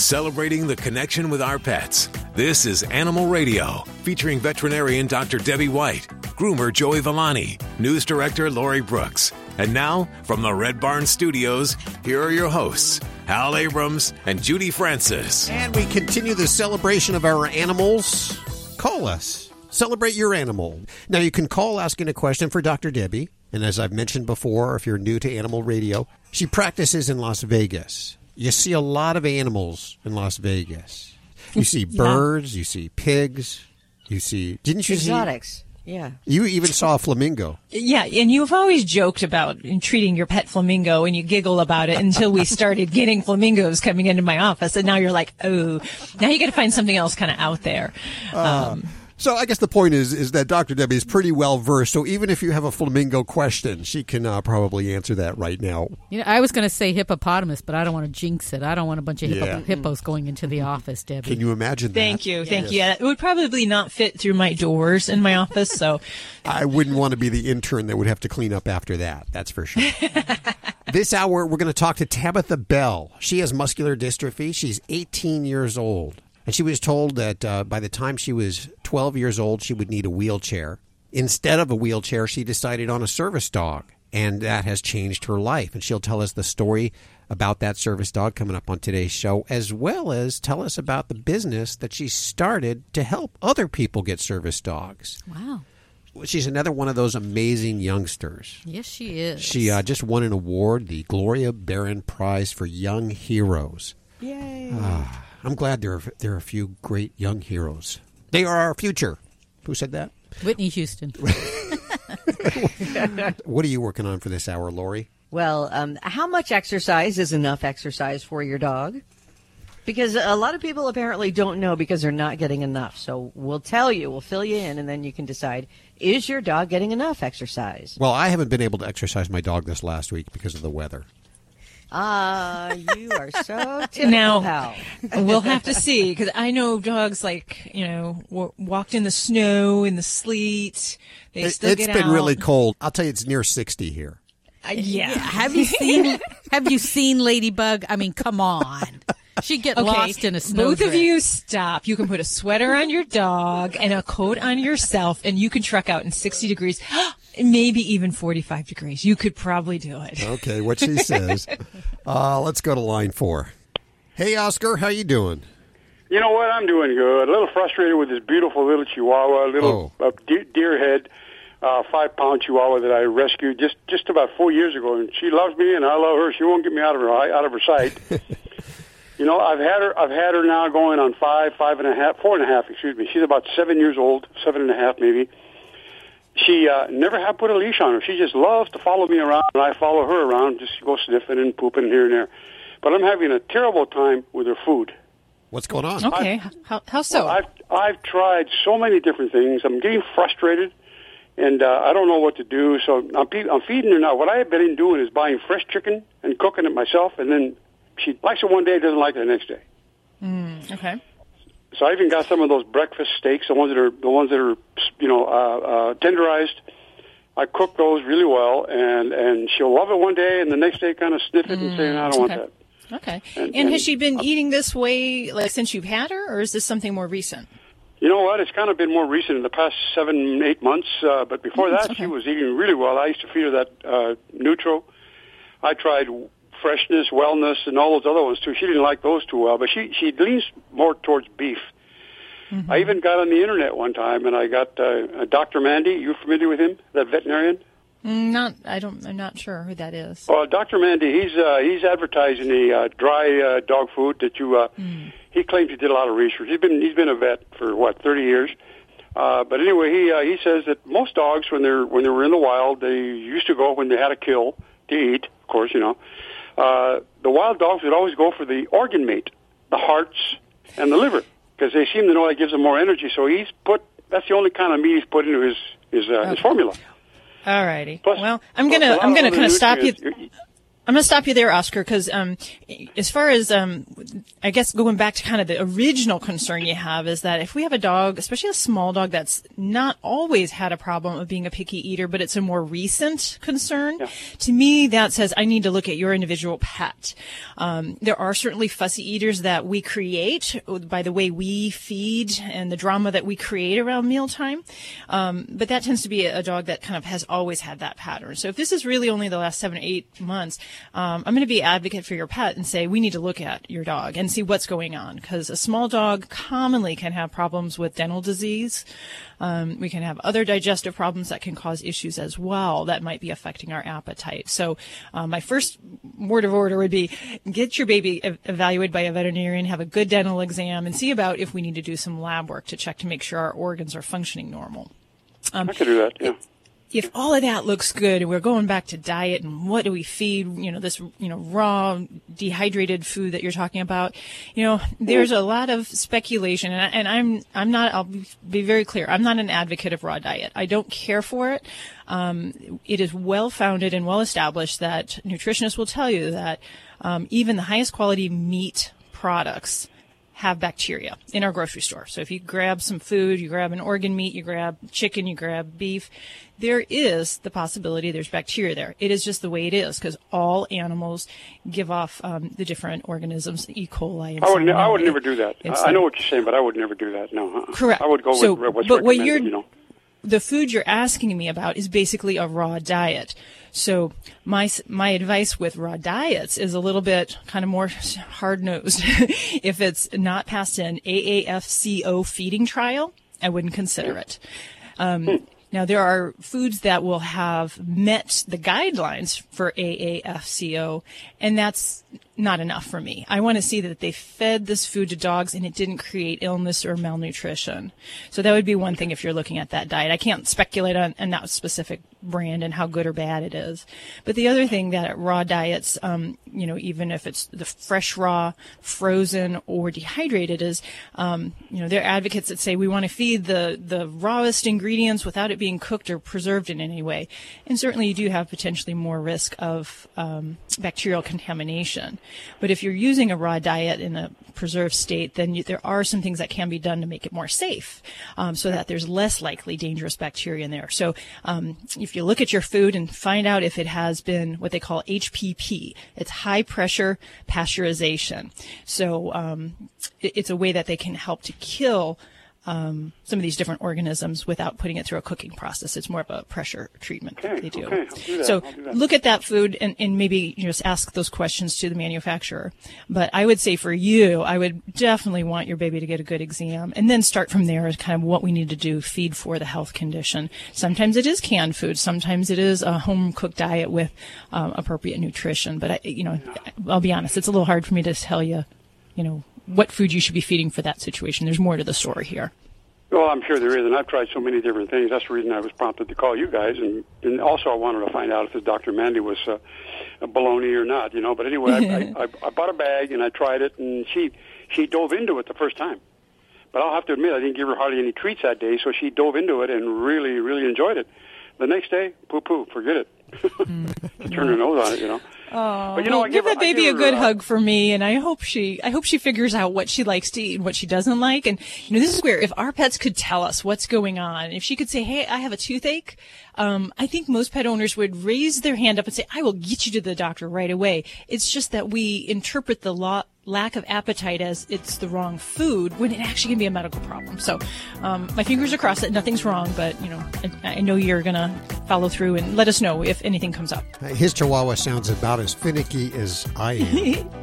Celebrating the connection with our pets. This is Animal Radio, featuring veterinarian Dr. Debbie White, groomer Joey Villani, news director Lori Brooks. And now, from the Red Barn Studios, here are your hosts, Hal Abrams and Judy Francis. And we continue the celebration of our animals. Call us. Celebrate your animal. Now, you can call asking a question for Dr. Debbie. And as I've mentioned before, if you're new to Animal Radio, she practices in Las Vegas. You see a lot of animals in Las Vegas. You see Yeah. birds, you see pigs, you see. Didn't you Exotics. Yeah. You even saw a flamingo. Yeah, and you've always joked about treating your pet flamingo and you giggle about it until we started getting flamingos coming into my office. And now you're like, oh, now you got to find something else kind of out there. Um, So I guess the point is is that Dr. Debbie is pretty well versed. So even if you have a flamingo question, she can uh, probably answer that right now. You know, I was going to say hippopotamus, but I don't want to jinx it. I don't want a bunch of hippo- Yeah. hippos going into the office, Debbie. Can you imagine that? Thank you. Thank you. Yeah, it would probably not fit through my doors in my office. So I wouldn't want to be the intern that would have to clean up after that. That's for sure. this hour, we're going to talk to Tabitha Bell. She has muscular dystrophy. She's 18 years old. And she was told that uh, by the time she was 12 years old, she would need a wheelchair. Instead of a wheelchair, she decided on a service dog. And that has changed her life. And she'll tell us the story about that service dog coming up on today's show, as well as tell us about the business that she started to help other people get service dogs. Wow. She's another one of those amazing youngsters. Yes, she is. She uh, just won an award, the Gloria Barron Prize for Young Heroes. Yay. Ah, I'm glad there are, there are a few great young heroes. They are our future. Who said that? Whitney Houston. What are you working on for this hour, Lori? Well, um, how much exercise is enough exercise for your dog? Because a lot of people apparently don't know because they're not getting enough. So we'll tell you, we'll fill you in, and then you can decide is your dog getting enough exercise? Well, I haven't been able to exercise my dog this last week because of the weather. Ah, you are so typical. now Hal. we'll have to see because I know dogs like you know w- walked in the snow in the sleet. They It, still has get been out. really cold. I'll tell you, it's near 60 here. Uh, yeah. Have you seen Have you seen Ladybug? I mean, come on. She'd get Okay, lost in a snow Both of you stop. You can put a sweater on your dog and a coat on yourself, and you can truck out in 60 degrees, maybe even 45 degrees. You could probably do it. Okay, what she says. uh, let's go to line four. Hey, Oscar, how you doing? You know what? I'm doing good. A little frustrated with this beautiful little Chihuahua, little uh, deer, deer head, uh, five pound Chihuahua that I rescued just just about four years ago, and she loves me and I love her. She won't get me out of her out of her sight. you know, I've had her. I've had her now going on five, five and a half, four and a half. Excuse me. She's about seven years old, seven and a half maybe. She uh, never had put a leash on her. She just loves to follow me around, and I follow her around, just go sniffing and pooping here and there. But I'm having a terrible time with her food. What's going on? Okay. How, how so? Well, I've I've tried so many different things. I'm getting frustrated, and uh, I don't know what to do. So I'm, pe- I'm feeding her now. What I have been doing is buying fresh chicken and cooking it myself, and then she likes it one day, doesn't like it the next day. Mm, okay. So I even got some of those breakfast steaks, the ones that are the ones that are you know uh, uh, tenderized. I cook those really well, and and she'll love it one day, and the next day kind of sniff it and say, "No, I don't want that." Okay. And- And, has she been eating this way like since you've had her, or is this something more recent? You know what? It's kind of been more recent in the past seven, eight months. Uh, but before Mm, that, she was eating really well. I used to feed her that uh, Nutro. I tried freshness, wellness, and all those other ones too. She didn't like those too well, but she she leans more towards beef. Mm-hmm. I even got on the internet one time, and I got uh, Dr. Marty. You familiar with him? That veterinarian? Mm, Not, I don't, I'm not sure who that is. Well, Dr. Marty, he's uh, he's advertising the uh, dry uh, dog food that you. Uh, He claims he did a lot of research. He's been he's been a vet for what thirty years. Uh, but anyway, he uh, he says that most dogs, when they're when they were in the wild, they used to go when they had a kill to eat. Of course, you know, uh, the wild dogs would always go for the organ meat, the hearts and the liver, because they seem to know that gives them more energy. So he's put that's the only kind of meat he's put into his his uh, his formula. All righty. Plus- well, I'm gonna I'm gonna kind of stop you. I'm going to stop you there, Oscar, because um, as far as um, I guess going back to kind of the original concern you have is that if we have a dog, especially a small dog that's not always had a problem of being a picky eater, but it's a more recent concern, to me that says I need to look at your individual pet. Um, there are certainly fussy eaters that we create by the way we feed and the drama that we create around mealtime, um, but that tends to be a dog that kind of has always had that pattern. So if this is really only the last seven or eight months, um, I'm going to be advocate for your pet and say we need to look at your dog and see what's going on because a small dog commonly can have problems with dental disease. Um, we can have other digestive problems that can cause issues as well that might be affecting our appetite. So, um, my first word of order would be get your baby ev- evaluated by a veterinarian, have a good dental exam, and see about if we need to do some lab work to check to make sure our organs are functioning normal. Um, I could do that. Yeah. If all of that looks good and we're going back to diet and what do we feed, you know, this, you know, raw, dehydrated food that you're talking about, you know, there's a lot of speculation and, I, and I'm, I'm not, I'll be, very clear. I'm not an advocate of raw diet. I don't care for it. Um, it is well founded and well established that nutritionists will tell you that, um, even the highest quality meat products, have bacteria in our grocery store. So if you grab some food, you grab an organ meat, you grab chicken, you grab beef, there is the possibility there's bacteria there. It is just the way it is because all animals give off um, the different organisms, E. coli. And I would, ne- I would never do that. I I know what you're saying, but I would never do that. No. uh-uh. Correct. I would go So, with what's but what you're- you know. the food you're asking me about is basically a raw diet. So my my advice with raw diets is a little bit kind of more hard nosed. if it's not passed an AAFCO feeding trial, I wouldn't consider it. Um, now there are foods that will have met the guidelines for AAFCO, and that's not enough for me. I want to see that they fed this food to dogs and it didn't create illness or malnutrition. So that would be one thing if you're looking at that diet. I can't speculate on, on that specific brand and how good or bad it is. But the other thing that raw diets, um, you know, even if it's the fresh raw, frozen, or dehydrated, is, um, you know, there are advocates that say we want to feed the the rawest ingredients without it being cooked or preserved in any way. And certainly, you do have potentially more risk of um, bacterial contamination. But if you're using a raw diet in a preserved state, then you, there are some things that can be done to make it more safe, um, so that there's less likely dangerous bacteria in there. So um, if you look at your food and find out if it has been what they call HPP, it's high pressure pasteurization. So um, it, it's a way that they can help to kill um, some of these different organisms without putting it through a cooking process. It's more of a pressure treatment that they do. okay, do So do look at that food and, and maybe you just ask those questions to the manufacturer. But I would say for you, I would definitely want your baby to get a good exam and then start from there as kind of what we need to do, feed for the health condition. Sometimes it is canned food. Sometimes it is a home cooked diet with um, appropriate nutrition. But I, you know, I'll be honest, it's a little hard for me to tell you, you know, what food you should be feeding for that situation. There's more to the story here. Well, I'm sure there is, and I've tried so many different things. That's the reason I was prompted to call you guys, and, and also I wanted to find out if this Dr. Marty was uh, a baloney or not, you know. But anyway, I, I, I, I bought a bag and I tried it, and she she dove into it the first time. But I'll have to admit, I didn't give her hardly any treats that day, so she dove into it and really, really enjoyed it. The next day, poo poo, forget it. Turn her nose on it, you know. Oh, But you know, well, give give her- that baby give a good hug for me, and I hope she, I hope she figures out what she likes to eat and what she doesn't like. And you know, this is where if our pets could tell us what's going on, if she could say, "Hey, I have a toothache," um, I think most pet owners would raise their hand up and say, "I will get you to the doctor right away." It's just that we interpret the law. Lack of appetite as it's the wrong food when it actually can be a medical problem. So, um, my fingers are crossed that nothing's wrong, but you know, I, I know you're gonna follow through and let us know if anything comes up. His Chihuahua sounds about as finicky as I am.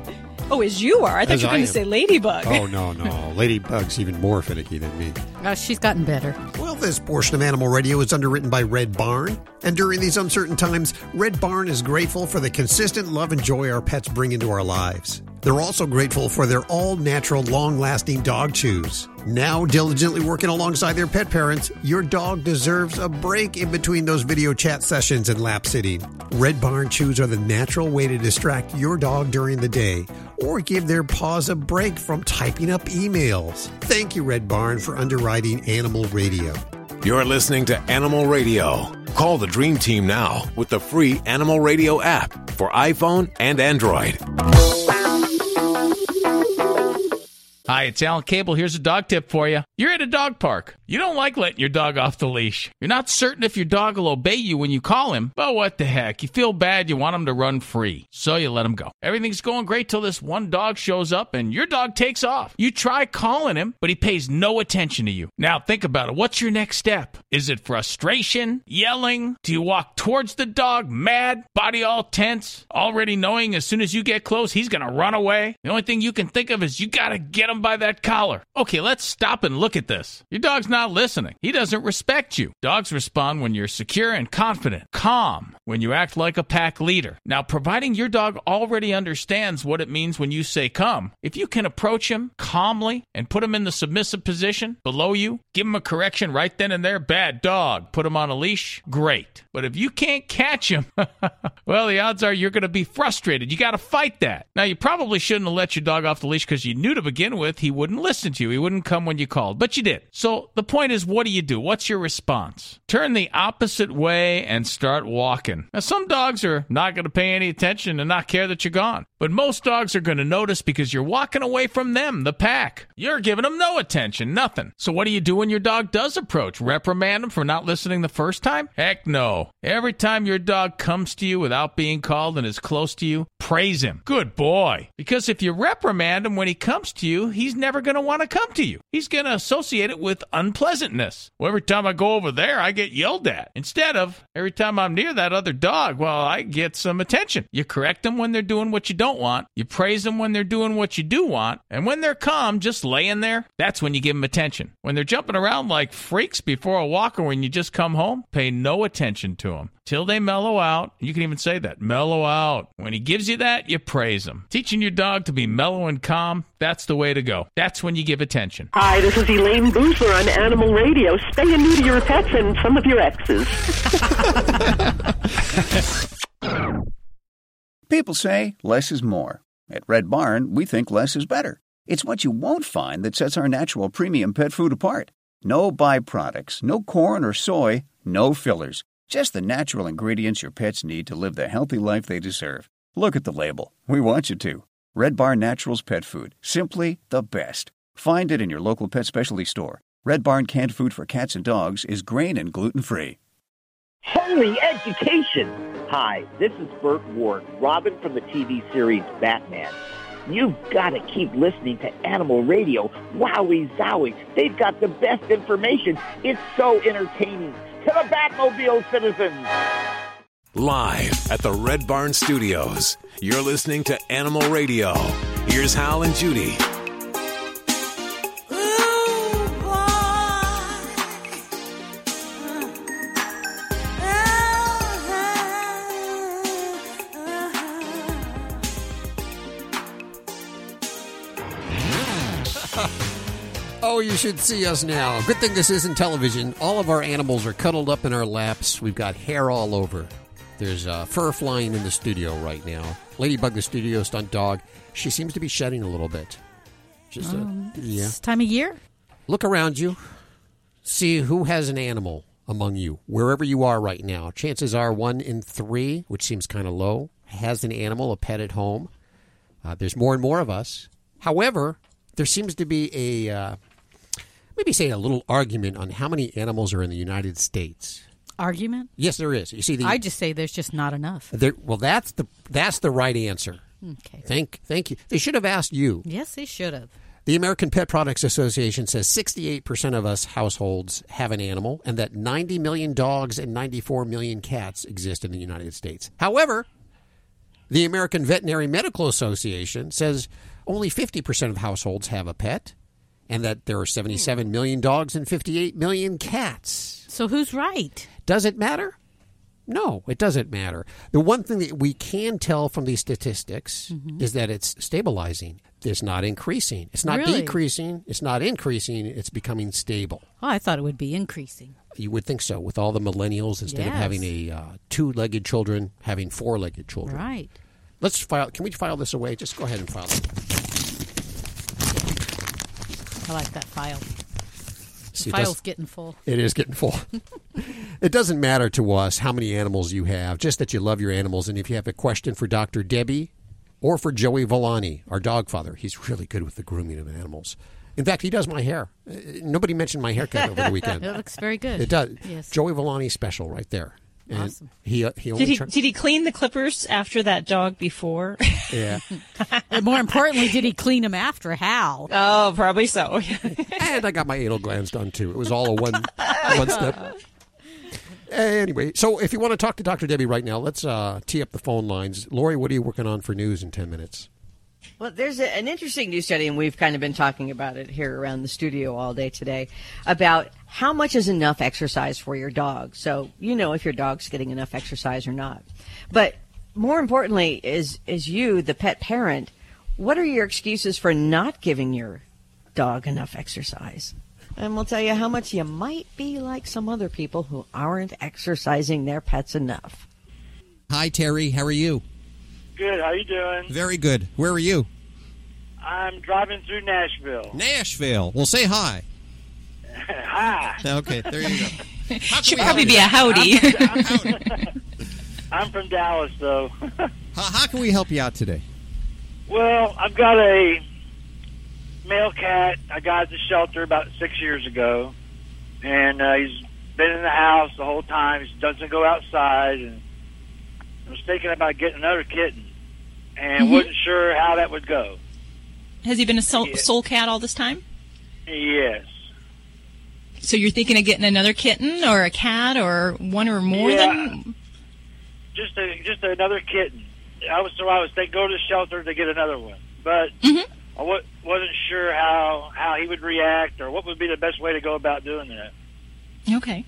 Oh, as you are. I thought As you were going to say ladybug. oh no, no, Ladybug's even more finicky than me. Uh, she's gotten better. Well, this portion of Animal Radio is underwritten by Red Barn. And during these uncertain times, Red Barn is grateful for the consistent love and joy our pets bring into our lives. They're also grateful for their all natural, long lasting dog chews. Now, diligently working alongside their pet parents, your dog deserves a break in between those video chat sessions and lap sitting. Red Barn chews are the natural way to distract your dog during the day or give their paws a break from typing up emails. Thank you, Red Barn, for underwriting Animal Radio. You're listening to Animal Radio. Call the Dream Team now with the free Animal Radio app for iPhone and Android. Hi, it's Alan Cable. Here's a dog tip for you. You're at a dog park. You don't like letting your dog off the leash. You're not certain if your dog will obey you when you call him, but what the heck? You feel bad, you want him to run free. So you let him go. Everything's going great till this one dog shows up and your dog takes off. You try calling him, but he pays no attention to you. Now think about it. What's your next step? Is it frustration? Yelling? Do you walk towards the dog, mad, body all tense, already knowing as soon as you get close, he's gonna run away? The only thing you can think of is you gotta get him by that collar. Okay, let's stop and look at this. Your dog's not listening. He doesn't respect you. Dogs respond when you're secure and confident, calm, when you act like a pack leader. Now, providing your dog already understands what it means when you say come, if you can approach him calmly and put him in the submissive position below you, give him a correction right then and there, bad dog, put him on a leash, great. But if you can't catch him, well, the odds are you're going to be frustrated. You got to fight that. Now, you probably shouldn't have let your dog off the leash because you knew to begin with he wouldn't listen to you. He wouldn't come when you called, but you did. So the point is, what do you do? What's your response? Turn the opposite way and start walking. Now, some dogs are not going to pay any attention and not care that you're gone, but most dogs are going to notice because you're walking away from them, the pack. You're giving them no attention, nothing. So what do you do when your dog does approach? Reprimand him for not listening the first time? Heck no. Every time your dog comes to you without being called and is close to you, praise him. Good boy. Because if you reprimand him when he comes to you, he's never going to want to come to you. He's going to associate it with unpleasantness. Well, every time I go over there, I get yelled at. Instead of every time I'm near that other dog, well, I get some attention. You correct them when they're doing what you don't want. You praise them when they're doing what you do want. And when they're calm, just laying there, that's when you give them attention. When they're jumping around like freaks before a walk or when you just come home, pay no attention to them till they mellow out. You can even say that mellow out. When he gives you that, you praise him. Teaching your dog to be mellow and calm, that's the way to go. That's when you give attention. Hi, this is Elayne Boosler on Animal Radio. Spay and to your pets and some of your exes. People say less is more. At Red Barn, we think less is better. It's what you won't find that sets our natural premium pet food apart. No byproducts, no corn or soy, no fillers. Just the natural ingredients your pets need to live the healthy life they deserve. Look at the label. We want you to. Red Barn Naturals Pet Food. Simply the best. Find it in your local pet specialty store. Red Barn canned food for cats and dogs is grain and gluten free. Holy education! Hi, this is Burt Ward, Robin from the TV series Batman. You've got to keep listening to Animal Radio. Wowie zowie. They've got the best information. It's so entertaining. To the Batmobile, citizens! Live at the Red Barn Studios, you're listening to Animal Radio. Here's Hal and Judy. Oh, you should see us now. Good thing this isn't television. All of our animals are cuddled up in our laps. We've got hair all over. There's uh, fur flying in the studio right now. Ladybug, the studio stunt dog, she seems to be shedding a little bit. Just Um, yeah. This time of year? Look around you. See who has an animal among you, wherever you are right now. Chances are one in three, which seems kind of low, has an animal, a pet at home. Uh, there's more and more of us. However, there seems to be a uh, maybe say a little argument on how many animals are in the United States. Argument? Yes, there is. You see, the I just say there's just not enough. there, well, that's the that's the right answer. Okay. Thank thank you. They should have asked you. Yes, they should have. The American Pet Products Association says 68% of us households have an animal and that 90 million dogs and 94 million cats exist in the United States. However, the American Veterinary Medical Association says only 50% of households have a pet and that there are 77 million dogs and 58 million cats. So who's right? Does it matter? No, it doesn't matter. The one thing that we can tell from these statistics is that it's stabilizing. It's not increasing. It's not Really? decreasing. It's not increasing. It's becoming stable. Oh, I thought it would be increasing. You would think so with all the millennials instead of having a uh, two-legged children, having four-legged children. Right. Let's file. Can we file this away? Just go ahead and file it. I like that file. See, The file's getting full. It is getting full. It doesn't matter to us how many animals you have, just that you love your animals. And if you have a question for Dr. Debbie or for Joey Villani, our dog father, he's really good with the grooming of animals. In fact, he does my hair. Uh, Nobody mentioned my haircut over the weekend. It looks very good. It does. Yes. Joey Villani special right there. And Awesome. He uh, he only Did he try- did he clean the clippers after that dog before? yeah. and more importantly, did he clean him after Hal? Oh, probably so. and I got my anal glands done too. It was all a one one step. Anyway, so if you want to talk to Dr. Debbie right now, let's uh, tee up the phone lines. Lori, what are you working on for news in 10 minutes? Well, there's a, an interesting new study, and we've kind of been talking about it here around the studio all day today about how much is enough exercise for your dog. So you know if your dog's getting enough exercise or not. But more importantly, is is you, the pet parent, what are your excuses for not giving your dog enough exercise? And we'll tell you how much you might be like some other people who aren't exercising their pets enough. Hi, Terry. How are you? Good. How you doing? Very good. Where are you? I'm driving through Nashville. Nashville. Well, say hi. Hi. Okay, there you go. How Should probably be you? a howdy. I'm from, I'm from Dallas, though. How, how can we help you out today? well, I've got a male cat I got at the shelter about six years ago, and uh, he's been in the house the whole time. He doesn't go outside, and I was thinking about getting another kitten, and Mhm. wasn't sure how that would go. Has he been a sole, sole cat all this time? Yes. So you're thinking of getting another kitten or a cat or one or more Yeah. than? just a just another kitten. I was so I was thinking go to the shelter to get another one, but Mm-hmm. I w- wasn't sure how how he would react or what would be the best way to go about doing that. Okay.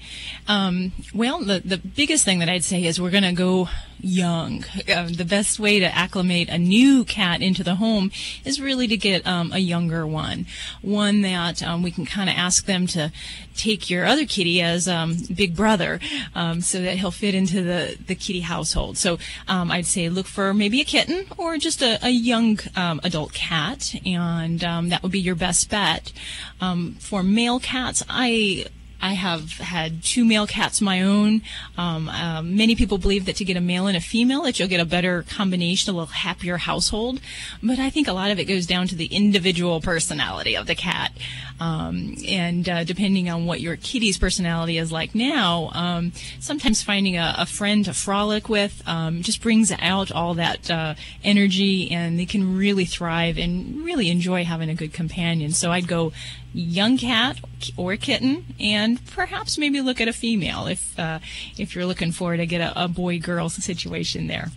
Um, well, the, the biggest thing that I'd say is we're going to go young. Uh, the best way to acclimate a new cat into the home is really to get um, a younger one. One that um, we can kind of ask them to take your other kitty as um, big brother um, so that he'll fit into the, the kitty household. So um, I'd say look for maybe a kitten or just a, a young um, adult cat, and um, that would be your best bet. Um, for male cats, I I have had two male cats of my own. Um, uh, many people believe that to get a male and a female, that you'll get a better combination, a little happier household. But I think a lot of it goes down to the individual personality of the cat. Um, and uh, depending on what your kitty's personality is like now, um, sometimes finding a, a friend to frolic with um, just brings out all that uh, energy, and they can really thrive and really enjoy having a good companion. So I'd go young cat or kitten, and perhaps maybe look at a female if uh, if you're looking for to get a, a boy girl situation there.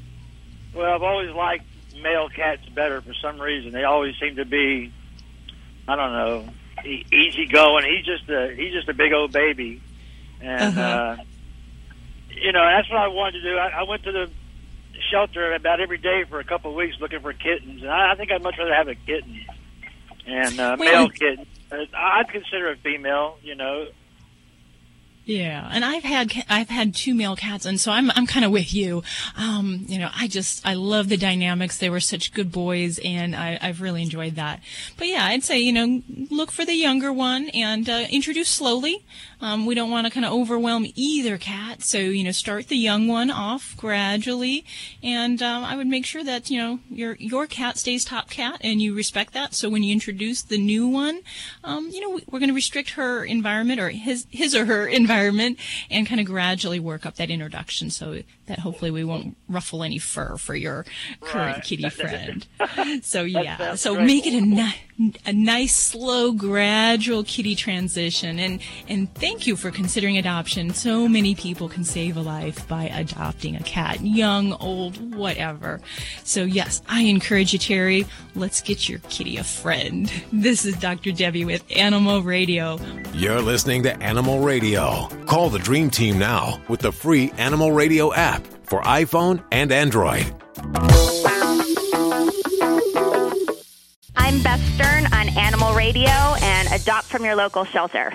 Well, I've always liked male cats better for some reason. They always seem to be, I don't know, e- easy going. He's just a he's just a big old baby, and Uh-huh. uh, you know that's what I wanted to do. I, I went to the shelter about every day for a couple of weeks looking for kittens, and I, I think I'd much rather have a kitten and uh, Well- male kitten. Uh, I'd consider a female, you know. Yeah, and I've had I've had two male cats, and so I'm I'm kind of with you. Um, you know, I just I love the dynamics. They were such good boys, and I, I've really enjoyed that. But yeah, I'd say you know look for the younger one and uh, introduce slowly. Um, we don't want to kind of overwhelm either cat, so you know start the young one off gradually, and um, I would make sure that you know your your cat stays top cat, and you respect that. So when you introduce the new one, um, you know we're going to restrict her environment or his his or her environment and kind of gradually work up that introduction so that hopefully we won't ruffle any fur for your current Right. kitty friend. so yeah, so great. make it a, ni- a nice, slow, gradual kitty transition. And and thank you for considering adoption. So many people can save a life by adopting a cat, young, old, whatever. So yes, I encourage you, Terry. Let's get your kitty a friend. This is Dr. Debbie with Animal Radio. You're listening to Animal Radio. Call the Dream Team now with the free Animal Radio app for iPhone and Android. I'm Beth Stern on Animal Radio and Adopt from Your Local Shelter.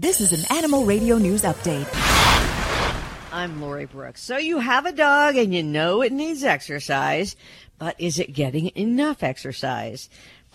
This is an Animal Radio News Update. I'm Lori Brooks. So you have a dog and you know it needs exercise, but is it getting enough exercise?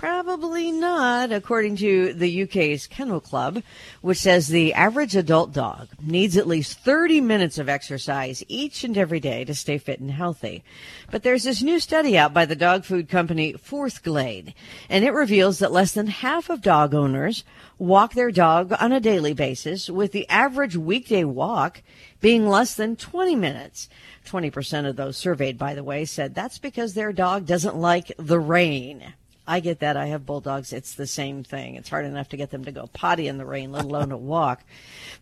Probably not, according to the UK's Kennel Club, which says the average adult dog needs at least 30 minutes of exercise each and every day to stay fit and healthy. But there's this new study out by the dog food company Forthglade, and it reveals that less than half of dog owners walk their dog on a daily basis, with the average weekday walk being less than 20 minutes. 20% of those surveyed, by the way, said that's because their dog doesn't like the rain. I get that. I have bulldogs. It's the same thing. It's hard enough to get them to go potty in the rain, let alone to walk.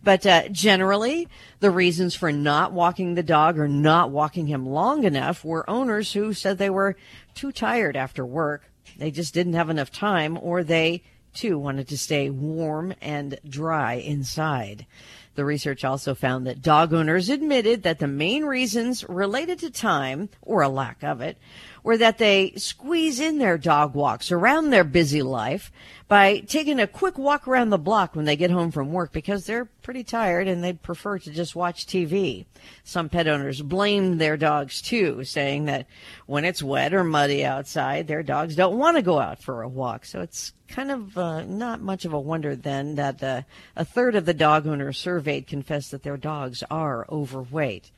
But uh, generally, the reasons for not walking the dog or not walking him long enough were owners who said they were too tired after work. They just didn't have enough time, or they too wanted to stay warm and dry inside. The research also found that dog owners admitted that the main reasons related to time, or a lack of it, were that they squeeze in their dog walks around their busy life by taking a quick walk around the block when they get home from work because they're pretty tired and they'd prefer to just watch TV. Some pet owners blame their dogs too, saying that when it's wet or muddy outside, their dogs don't want to go out for a walk. So it's kind of uh, not much of a wonder then that uh, a third of the dog owners surveyed confessed that their dogs are overweight.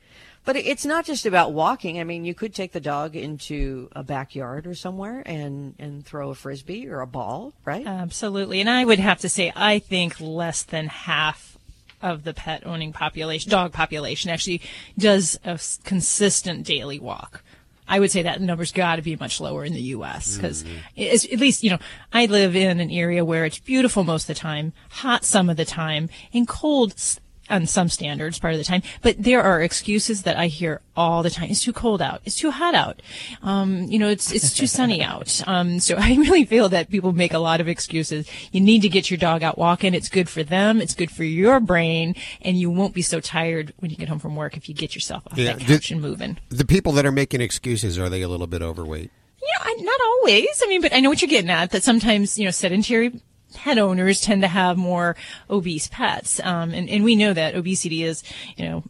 But it's not just about walking. I mean, you could take the dog into a backyard or somewhere and, and throw a frisbee or a ball, right? Absolutely. And I would have to say, I think less than half of the pet owning population, dog population, actually does a consistent daily walk. I would say that number's got to be much lower in the U.S. because Mm-hmm. at least you know I live in an area where it's beautiful most of the time, hot some of the time, and cold s- on some standards part of the time. But there are excuses that I hear all the time. It's too cold out. It's too hot out. Um, you know, it's it's too sunny out. Um, so I really feel that people make a lot of excuses. You need to get your dog out walking. It's good for them. It's good for your brain, and you won't be so tired when you get home from work if you get yourself off that the- and moving. The people that are making excuses are they a little bit overweight? Yeah, I- not always. I mean, but I know what you're getting at. That sometimes, you know, sedentary pet owners tend to have more obese pets, um, and and we know that obesity is, you know,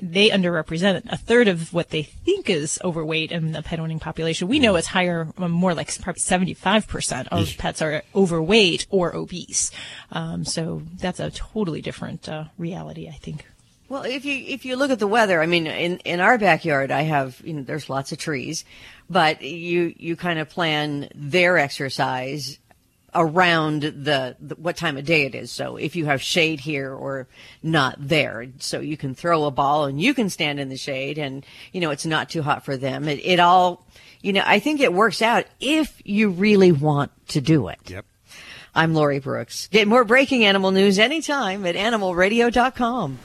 they underrepresent a third of what they think is overweight in the pet owning population. We know it's higher, um, more like probably 75 percent of pets are overweight or obese. Um, so that's a totally different uh, reality, I think. Well, if you if you look at the weather, I mean, in in our backyard, I have you know there's lots of trees, but you you kind of plan their exercise around the, the what time of day it is. So if you have shade here or not there, so you can throw a ball and you can stand in the shade, and you know it's not too hot for them. It it all, you know, I think it works out if you really want to do it. Yep. I'm Lori Brooks. Get more breaking animal news anytime at animalradio.com.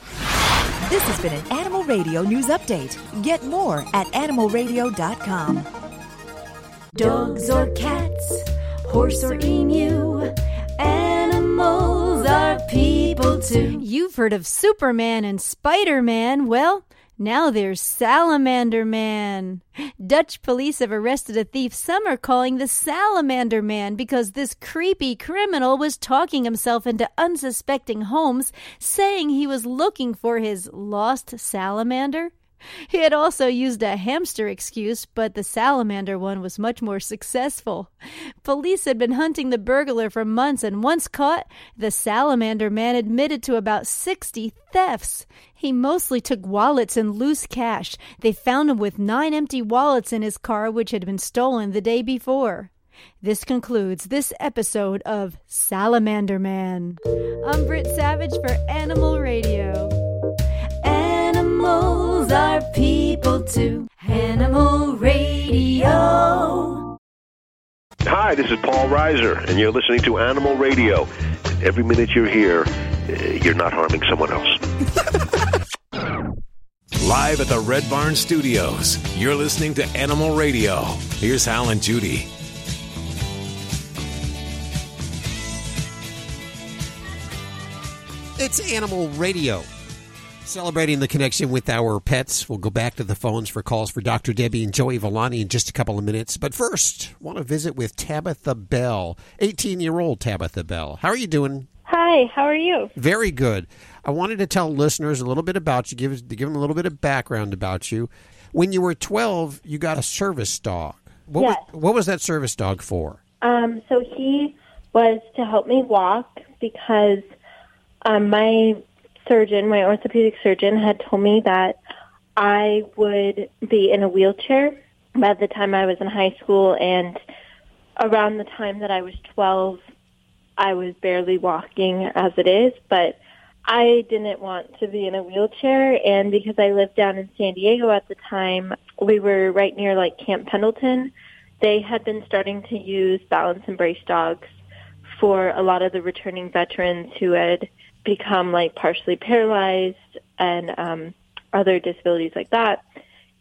This has been an Animal Radio News Update. Get more at animalradio.com. Dogs or cats, horse or emu, animals are people too. You've heard of Superman and Spider Man. Well, now there's Salamander Man. Dutch police have arrested a thief some are calling the Salamander Man because this creepy criminal was talking himself into unsuspecting homes, saying he was looking for his lost salamander. He had also used a hamster excuse, but the salamander one was much more successful. Police had been hunting the burglar for months, and once caught, the salamander man admitted to about 60 thefts. He mostly took wallets and loose cash. They found him with nine empty wallets in his car, which had been stolen the day before. This concludes this episode of Salamander Man. I'm Britt Savage for Animal Radio. People too. Animal Radio. Hi, this is Paul Reiser, and you're listening to Animal Radio. And every minute you're here, uh, you're not harming someone else. Live at the Red Barn Studios, you're listening to Animal Radio. Here's Hal and Judy. It's Animal Radio. Celebrating the connection with our pets. We'll go back to the phones for calls for Dr. Debbie and Joey Villani in just a couple of minutes. But first, want to visit with Tabitha Bell, 18 year old Tabitha Bell. How are you doing? Hi, how are you? Very good. I wanted to tell listeners a little bit about you, give, give them a little bit of background about you. When you were 12, you got a service dog. What, Yes. was, what was that service dog for? Um, so he was to help me walk because um, my surgeon, my orthopedic surgeon, had told me that I would be in a wheelchair by the time I was in high school, and around the time that I was 12, I was barely walking as it is, but I didn't want to be in a wheelchair, and because I lived down in San Diego at the time, we were right near like Camp Pendleton. They had been starting to use balance and brace dogs for a lot of the returning veterans who had become like partially paralyzed and um, other disabilities like that.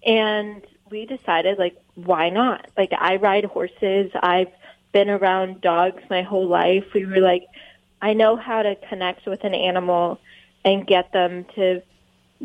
And we decided, like, why not? Like, I ride horses. I've been around dogs my whole life. We were like, I know how to connect with an animal and get them to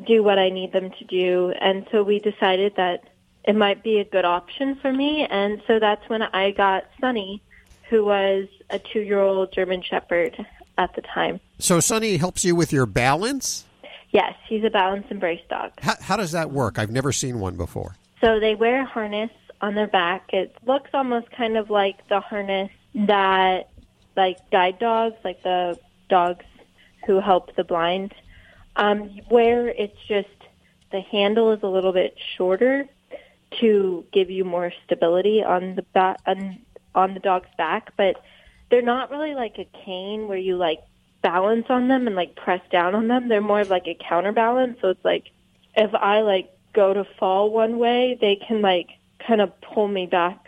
do what I need them to do. And so we decided that it might be a good option for me. And so that's when I got Sunny, who was a two year old German Shepherd at the time. So, Sunny helps you with your balance? Yes, he's a balance and brace dog. How, how does that work? I've never seen one before. So they wear a harness on their back. It looks almost kind of like the harness that like guide dogs, like the dogs who help the blind, um, where it's just the handle is a little bit shorter to give you more stability on the back on, on the dog's back, but they're not really like a cane where you like balance on them and like press down on them. They're more of like a counterbalance. So it's like if I like go to fall one way, they can like kind of pull me back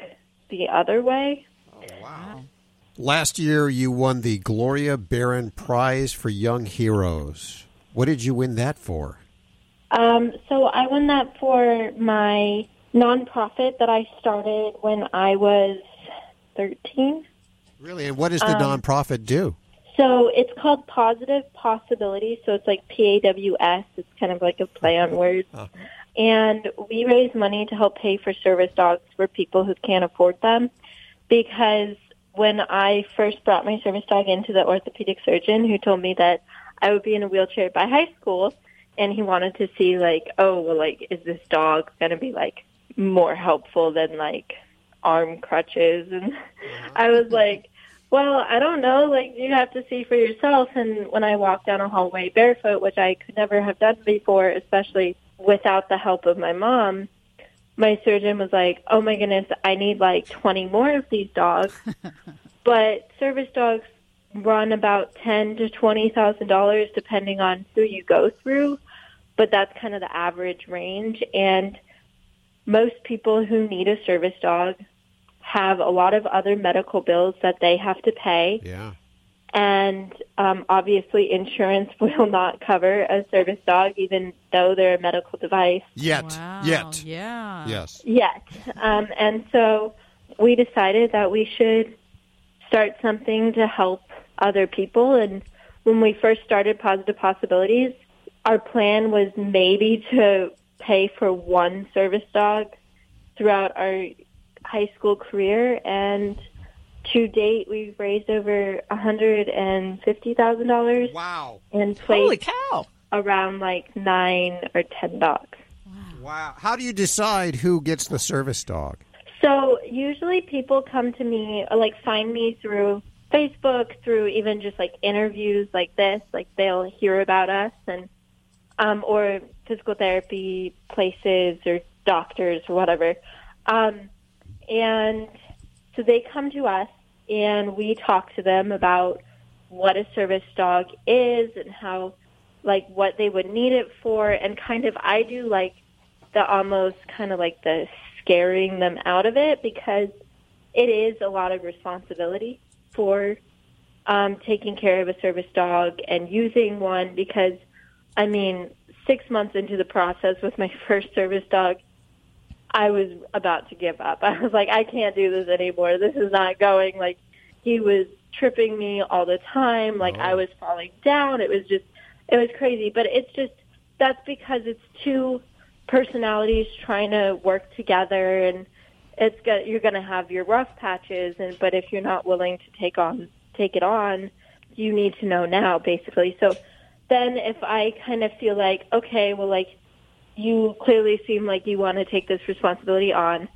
the other way. Oh, wow. Last year, you won the Gloria Barron Prize for Young Heroes. What did you win that for? Um, so I won that for my nonprofit that I started when I was 13. Really? And what does the Um, nonprofit do? So it's called Positive Possibilities. So it's like PAWS. It's kind of like a play on words. Oh. And we raise money to help pay for service dogs for people who can't afford them. Because when I first brought my service dog into the orthopedic surgeon who told me that I would be in a wheelchair by high school and he wanted to see like, oh, well, like, is this dog going to be like more helpful than like arm crutches? And I was like, well, I don't know. Like, you have to see for yourself. And when I walked down a hallway barefoot, which I could never have done before, especially without the help of my mom, my surgeon was like, oh my goodness, I need like 20 more of these dogs. but service dogs run about ten to twenty thousand dollars depending on who you go through. But that's kind of the average range. And most people who need a service dog have a lot of other medical bills that they have to pay. Yeah. And um, obviously, insurance will not cover a service dog, even though they're a medical device. Yet. Yet. Yeah. Yes. Yet. Um, and so we decided that we should start something to help other people. And when we first started Positive Possibilities, our plan was maybe to pay for one service dog throughout our high school career. And to date, we've raised over $150,000. Wow. And Holy placed around like nine or 10 dogs. Wow. How do you decide who gets the service dog? So usually people come to me or like find me through Facebook, through even just like interviews like this. Like they'll hear about us and um, or physical therapy places or doctors or whatever. Um, and so they come to us and we talk to them about what a service dog is and how like what they would need it for. And kind of I do like the almost kind of like the scaring them out of it because it is a lot of responsibility for um, taking care of a service dog and using one because, I mean, six months into the process with my first service dog, I was about to give up. I was like, I can't do this anymore. This is not going. Like, he was tripping me all the time. Like, I oh. was falling down. It was just, it was crazy. But it's just, that's because it's two personalities trying to work together and it's go- you're going to have your rough patches and but if you're not willing to take on take it on you need to know now basically so then if i kind of feel like okay well like you clearly seem like you want to take this responsibility on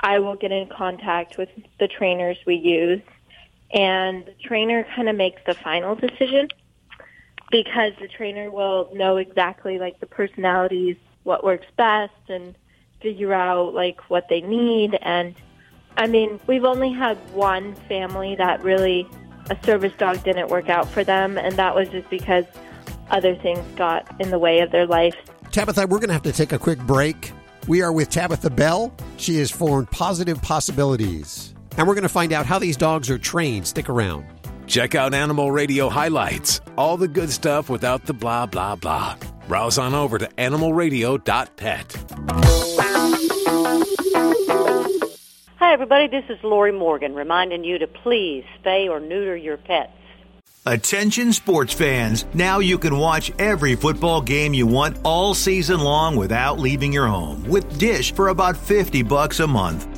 i will get in contact with the trainers we use and the trainer kind of makes the final decision because the trainer will know exactly like the personalities what works best and figure out like what they need and I mean, we've only had one family that really a service dog didn't work out for them and that was just because other things got in the way of their life. Tabitha, we're going to have to take a quick break. We are with Tabitha Bell. She has formed Positive Possibilities. And we're going to find out how these dogs are trained. Stick around. Check out Animal Radio highlights. All the good stuff without the blah, blah, blah. Browse on over to animalradio.pet. Hi, everybody. This is Lorrie Morgan reminding you to please spay or neuter your pets. Attention sports fans. Now you can watch every football game you want all season long without leaving your home with Dish for about 50 bucks a month.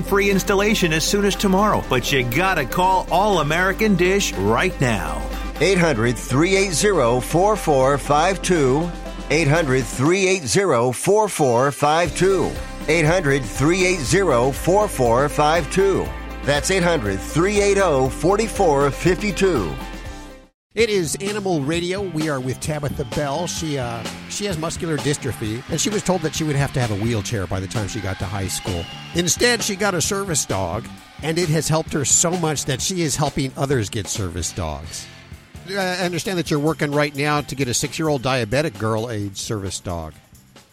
and free installation as soon as tomorrow. But you gotta call All American Dish right now. 800 380 4452. 800 380 4452. 800 380 4452. That's 800 380 4452. It is Animal Radio. We are with Tabitha Bell. She uh, she has muscular dystrophy, and she was told that she would have to have a wheelchair by the time she got to high school. Instead, she got a service dog, and it has helped her so much that she is helping others get service dogs. I understand that you're working right now to get a six-year-old diabetic girl a service dog.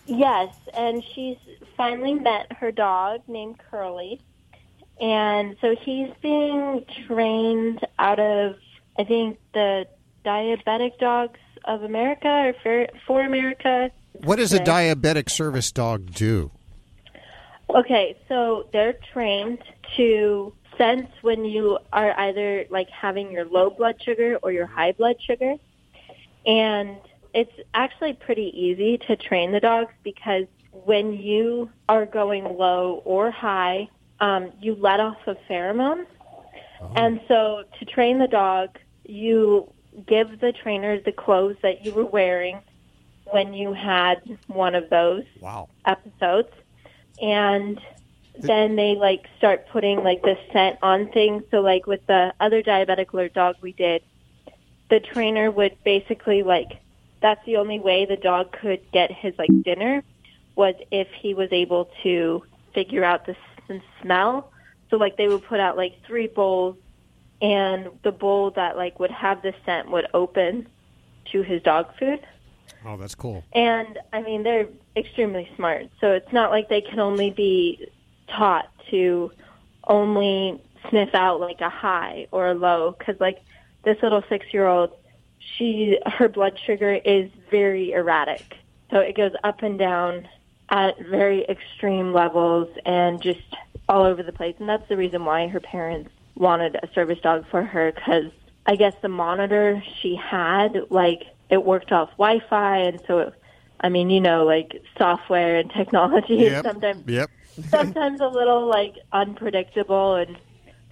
Yes, and she's finally met her dog named Curly. And so he's being trained out of, I think, the Diabetic Dogs of America or for, for America. What does a diabetic service dog do? Okay, so they're trained to sense when you are either like having your low blood sugar or your high blood sugar. And it's actually pretty easy to train the dogs because when you are going low or high, um, you let off a pheromone. And so to train the dog, you give the trainer the clothes that you were wearing when you had one of those Wow. episodes. And then they like start putting like the scent on things. So like with the other diabetic alert dog we did the trainer would basically like that's the only way the dog could get his like dinner was if he was able to figure out the s- smell. So like they would put out like three bowls and the bowl that like would have the scent would open to his dog food Oh, that's cool. and I mean, they're extremely smart. So it's not like they can only be taught to only sniff out like a high or a low. Cause like this little six year old, she, her blood sugar is very erratic. So it goes up and down at very extreme levels and just all over the place. And that's the reason why her parents wanted a service dog for her because I guess the monitor she had, like, it worked off Wi-Fi, and so, it, I mean, you know, like software and technology is sometimes Yep. sometimes a little like unpredictable, and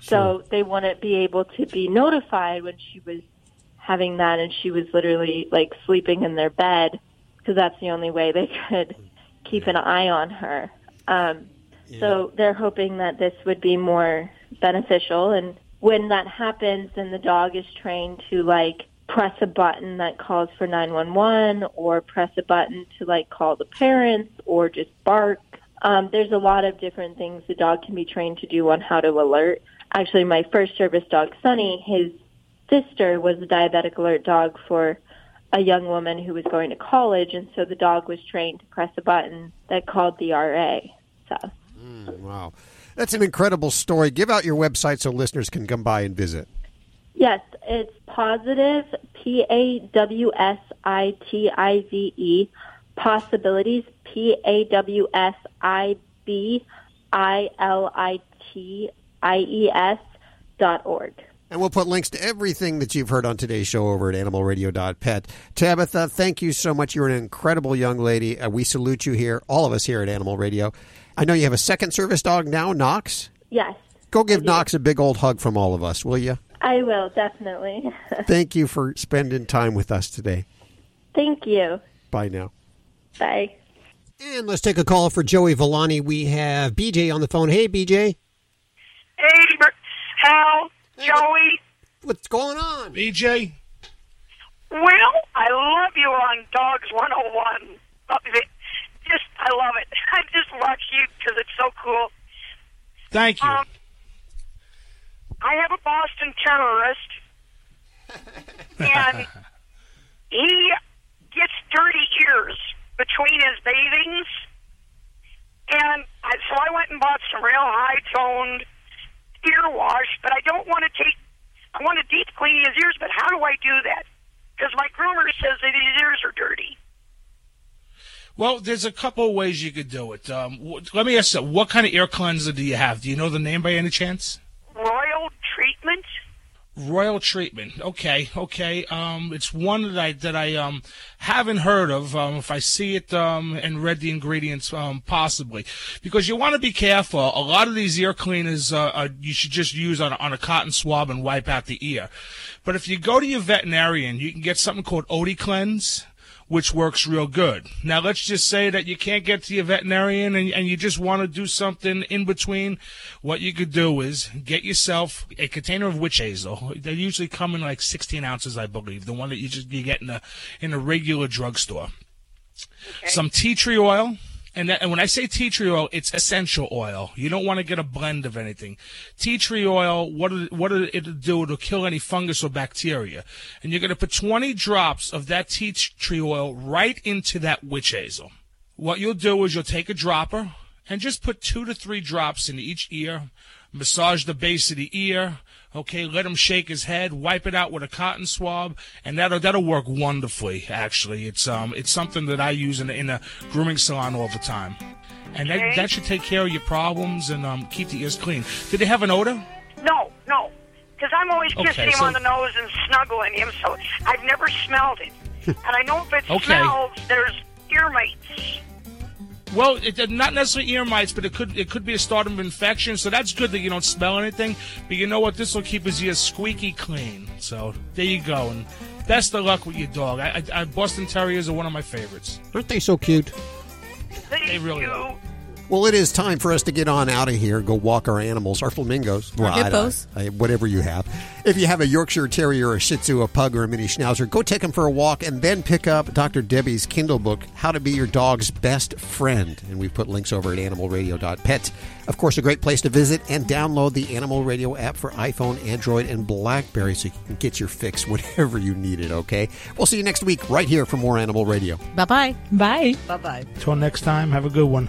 so they wouldn't be able to be notified when she was having that, and she was literally like sleeping in their bed because that's the only way they could keep an eye on her. Um, So they're hoping that this would be more beneficial, and when that happens, then the dog is trained to like press a button that calls for 911 or press a button to like call the parents or just bark. Um, there's a lot of different things the dog can be trained to do on how to alert. Actually, my first service dog, Sunny, his sister was a diabetic alert dog for a young woman who was going to college, and so the dog was trained to press a button that called the RA. So, Mm, wow. That's an incredible story. Give out your website so listeners can come by and visit. yes, it's positive, P A W S I T I V E, possibilities, P A W S I B I L I T I E S dot org. And we'll put links to everything that you've heard on today's show over at animalradio.pet. Tabitha, thank you so much. You're an incredible young lady. Uh, we salute you here, all of us here at Animal Radio. I know you have a second service dog now, Knox. Yes, Go give Knox a big old hug from all of us, will you? I will, definitely. Thank you for spending time with us today. Thank you. Bye now. Bye. And let's take a call for Joey Villani. We have BJ on the phone. Hey, BJ. Hey, Bert, Hal, Joey. What's going on? BJ? Well, I love you on Dogs 101. Just, I love it. I just watch you because it's so cool. Thank you. Um, I have a Boston terrorist, and he gets dirty ears between his bathings. And I, so I went and bought some real high toned ear wash, but I don't want to take, I want to deep clean his ears, but how do I do that? Because my groomer says that his ears are dirty. Well, there's a couple of ways you could do it. Um, let me ask you, what kind of ear cleanser do you have? Do you know the name by any chance? Royal treatment? Royal Treatment. Okay, okay. Um, it's one that I that I um haven't heard of. Um, if I see it um and read the ingredients, um, possibly, because you want to be careful. A lot of these ear cleaners, uh, uh, you should just use on a- on a cotton swab and wipe out the ear. But if you go to your veterinarian, you can get something called OtiClens which works real good. Now, let's just say that you can't get to your veterinarian and, and you just want to do something in between. What you could do is get yourself a container of witch hazel. They usually come in like 16 ounces, I believe. The one that you just you get in a in a regular drugstore. Some tea tree oil. And, that, and when I say tea tree oil, it's essential oil. You don't want to get a blend of anything. Tea tree oil, what it, what it'll do, it'll kill any fungus or bacteria. And you're going to put 20 drops of that tea tree oil right into that witch hazel. What you'll do is you'll take a dropper and just put two to three drops in each ear, massage the base of the ear, Okay, let him shake his head, wipe it out with a cotton swab, and that'll that'll work wonderfully. Actually, it's um it's something that I use in a, in a grooming salon all the time, and that Okay. that should take care of your problems and um keep the ears clean. Did they have an odor? No, no. Because I'm always Okay, kissing him so- on the nose and snuggling him, so I've never smelled it. and I know if it Okay. smells, there's ear mites. Well, it, not necessarily ear mites, but it could it could be a start of infection. So that's good that you don't smell anything. But you know what? This will keep his ears squeaky clean. So there you go. And best of luck with your dog. I, I, I, Boston Terriers are one of my favorites. Aren't they so cute? They really are. Well, it is time for us to get on out of here and go walk our animals, our flamingos. Our Well, I hippos. I- whatever you have. If you have a Yorkshire Terrier, a Shih Tzu, a Pug, or a Mini Schnauzer, go take them for a walk and then pick up Dr. Debbie's Kindle book, How to Be Your Dog's Best Friend. And we've put links over at animalradio.pet. Of course, a great place to visit and download the Animal Radio app for iPhone, Android, and Blackberry so you can get your fix whenever you need it, okay? We'll see you next week right here for more Animal Radio. Bye bye. Bye. Bye bye. Till next time, have a good one.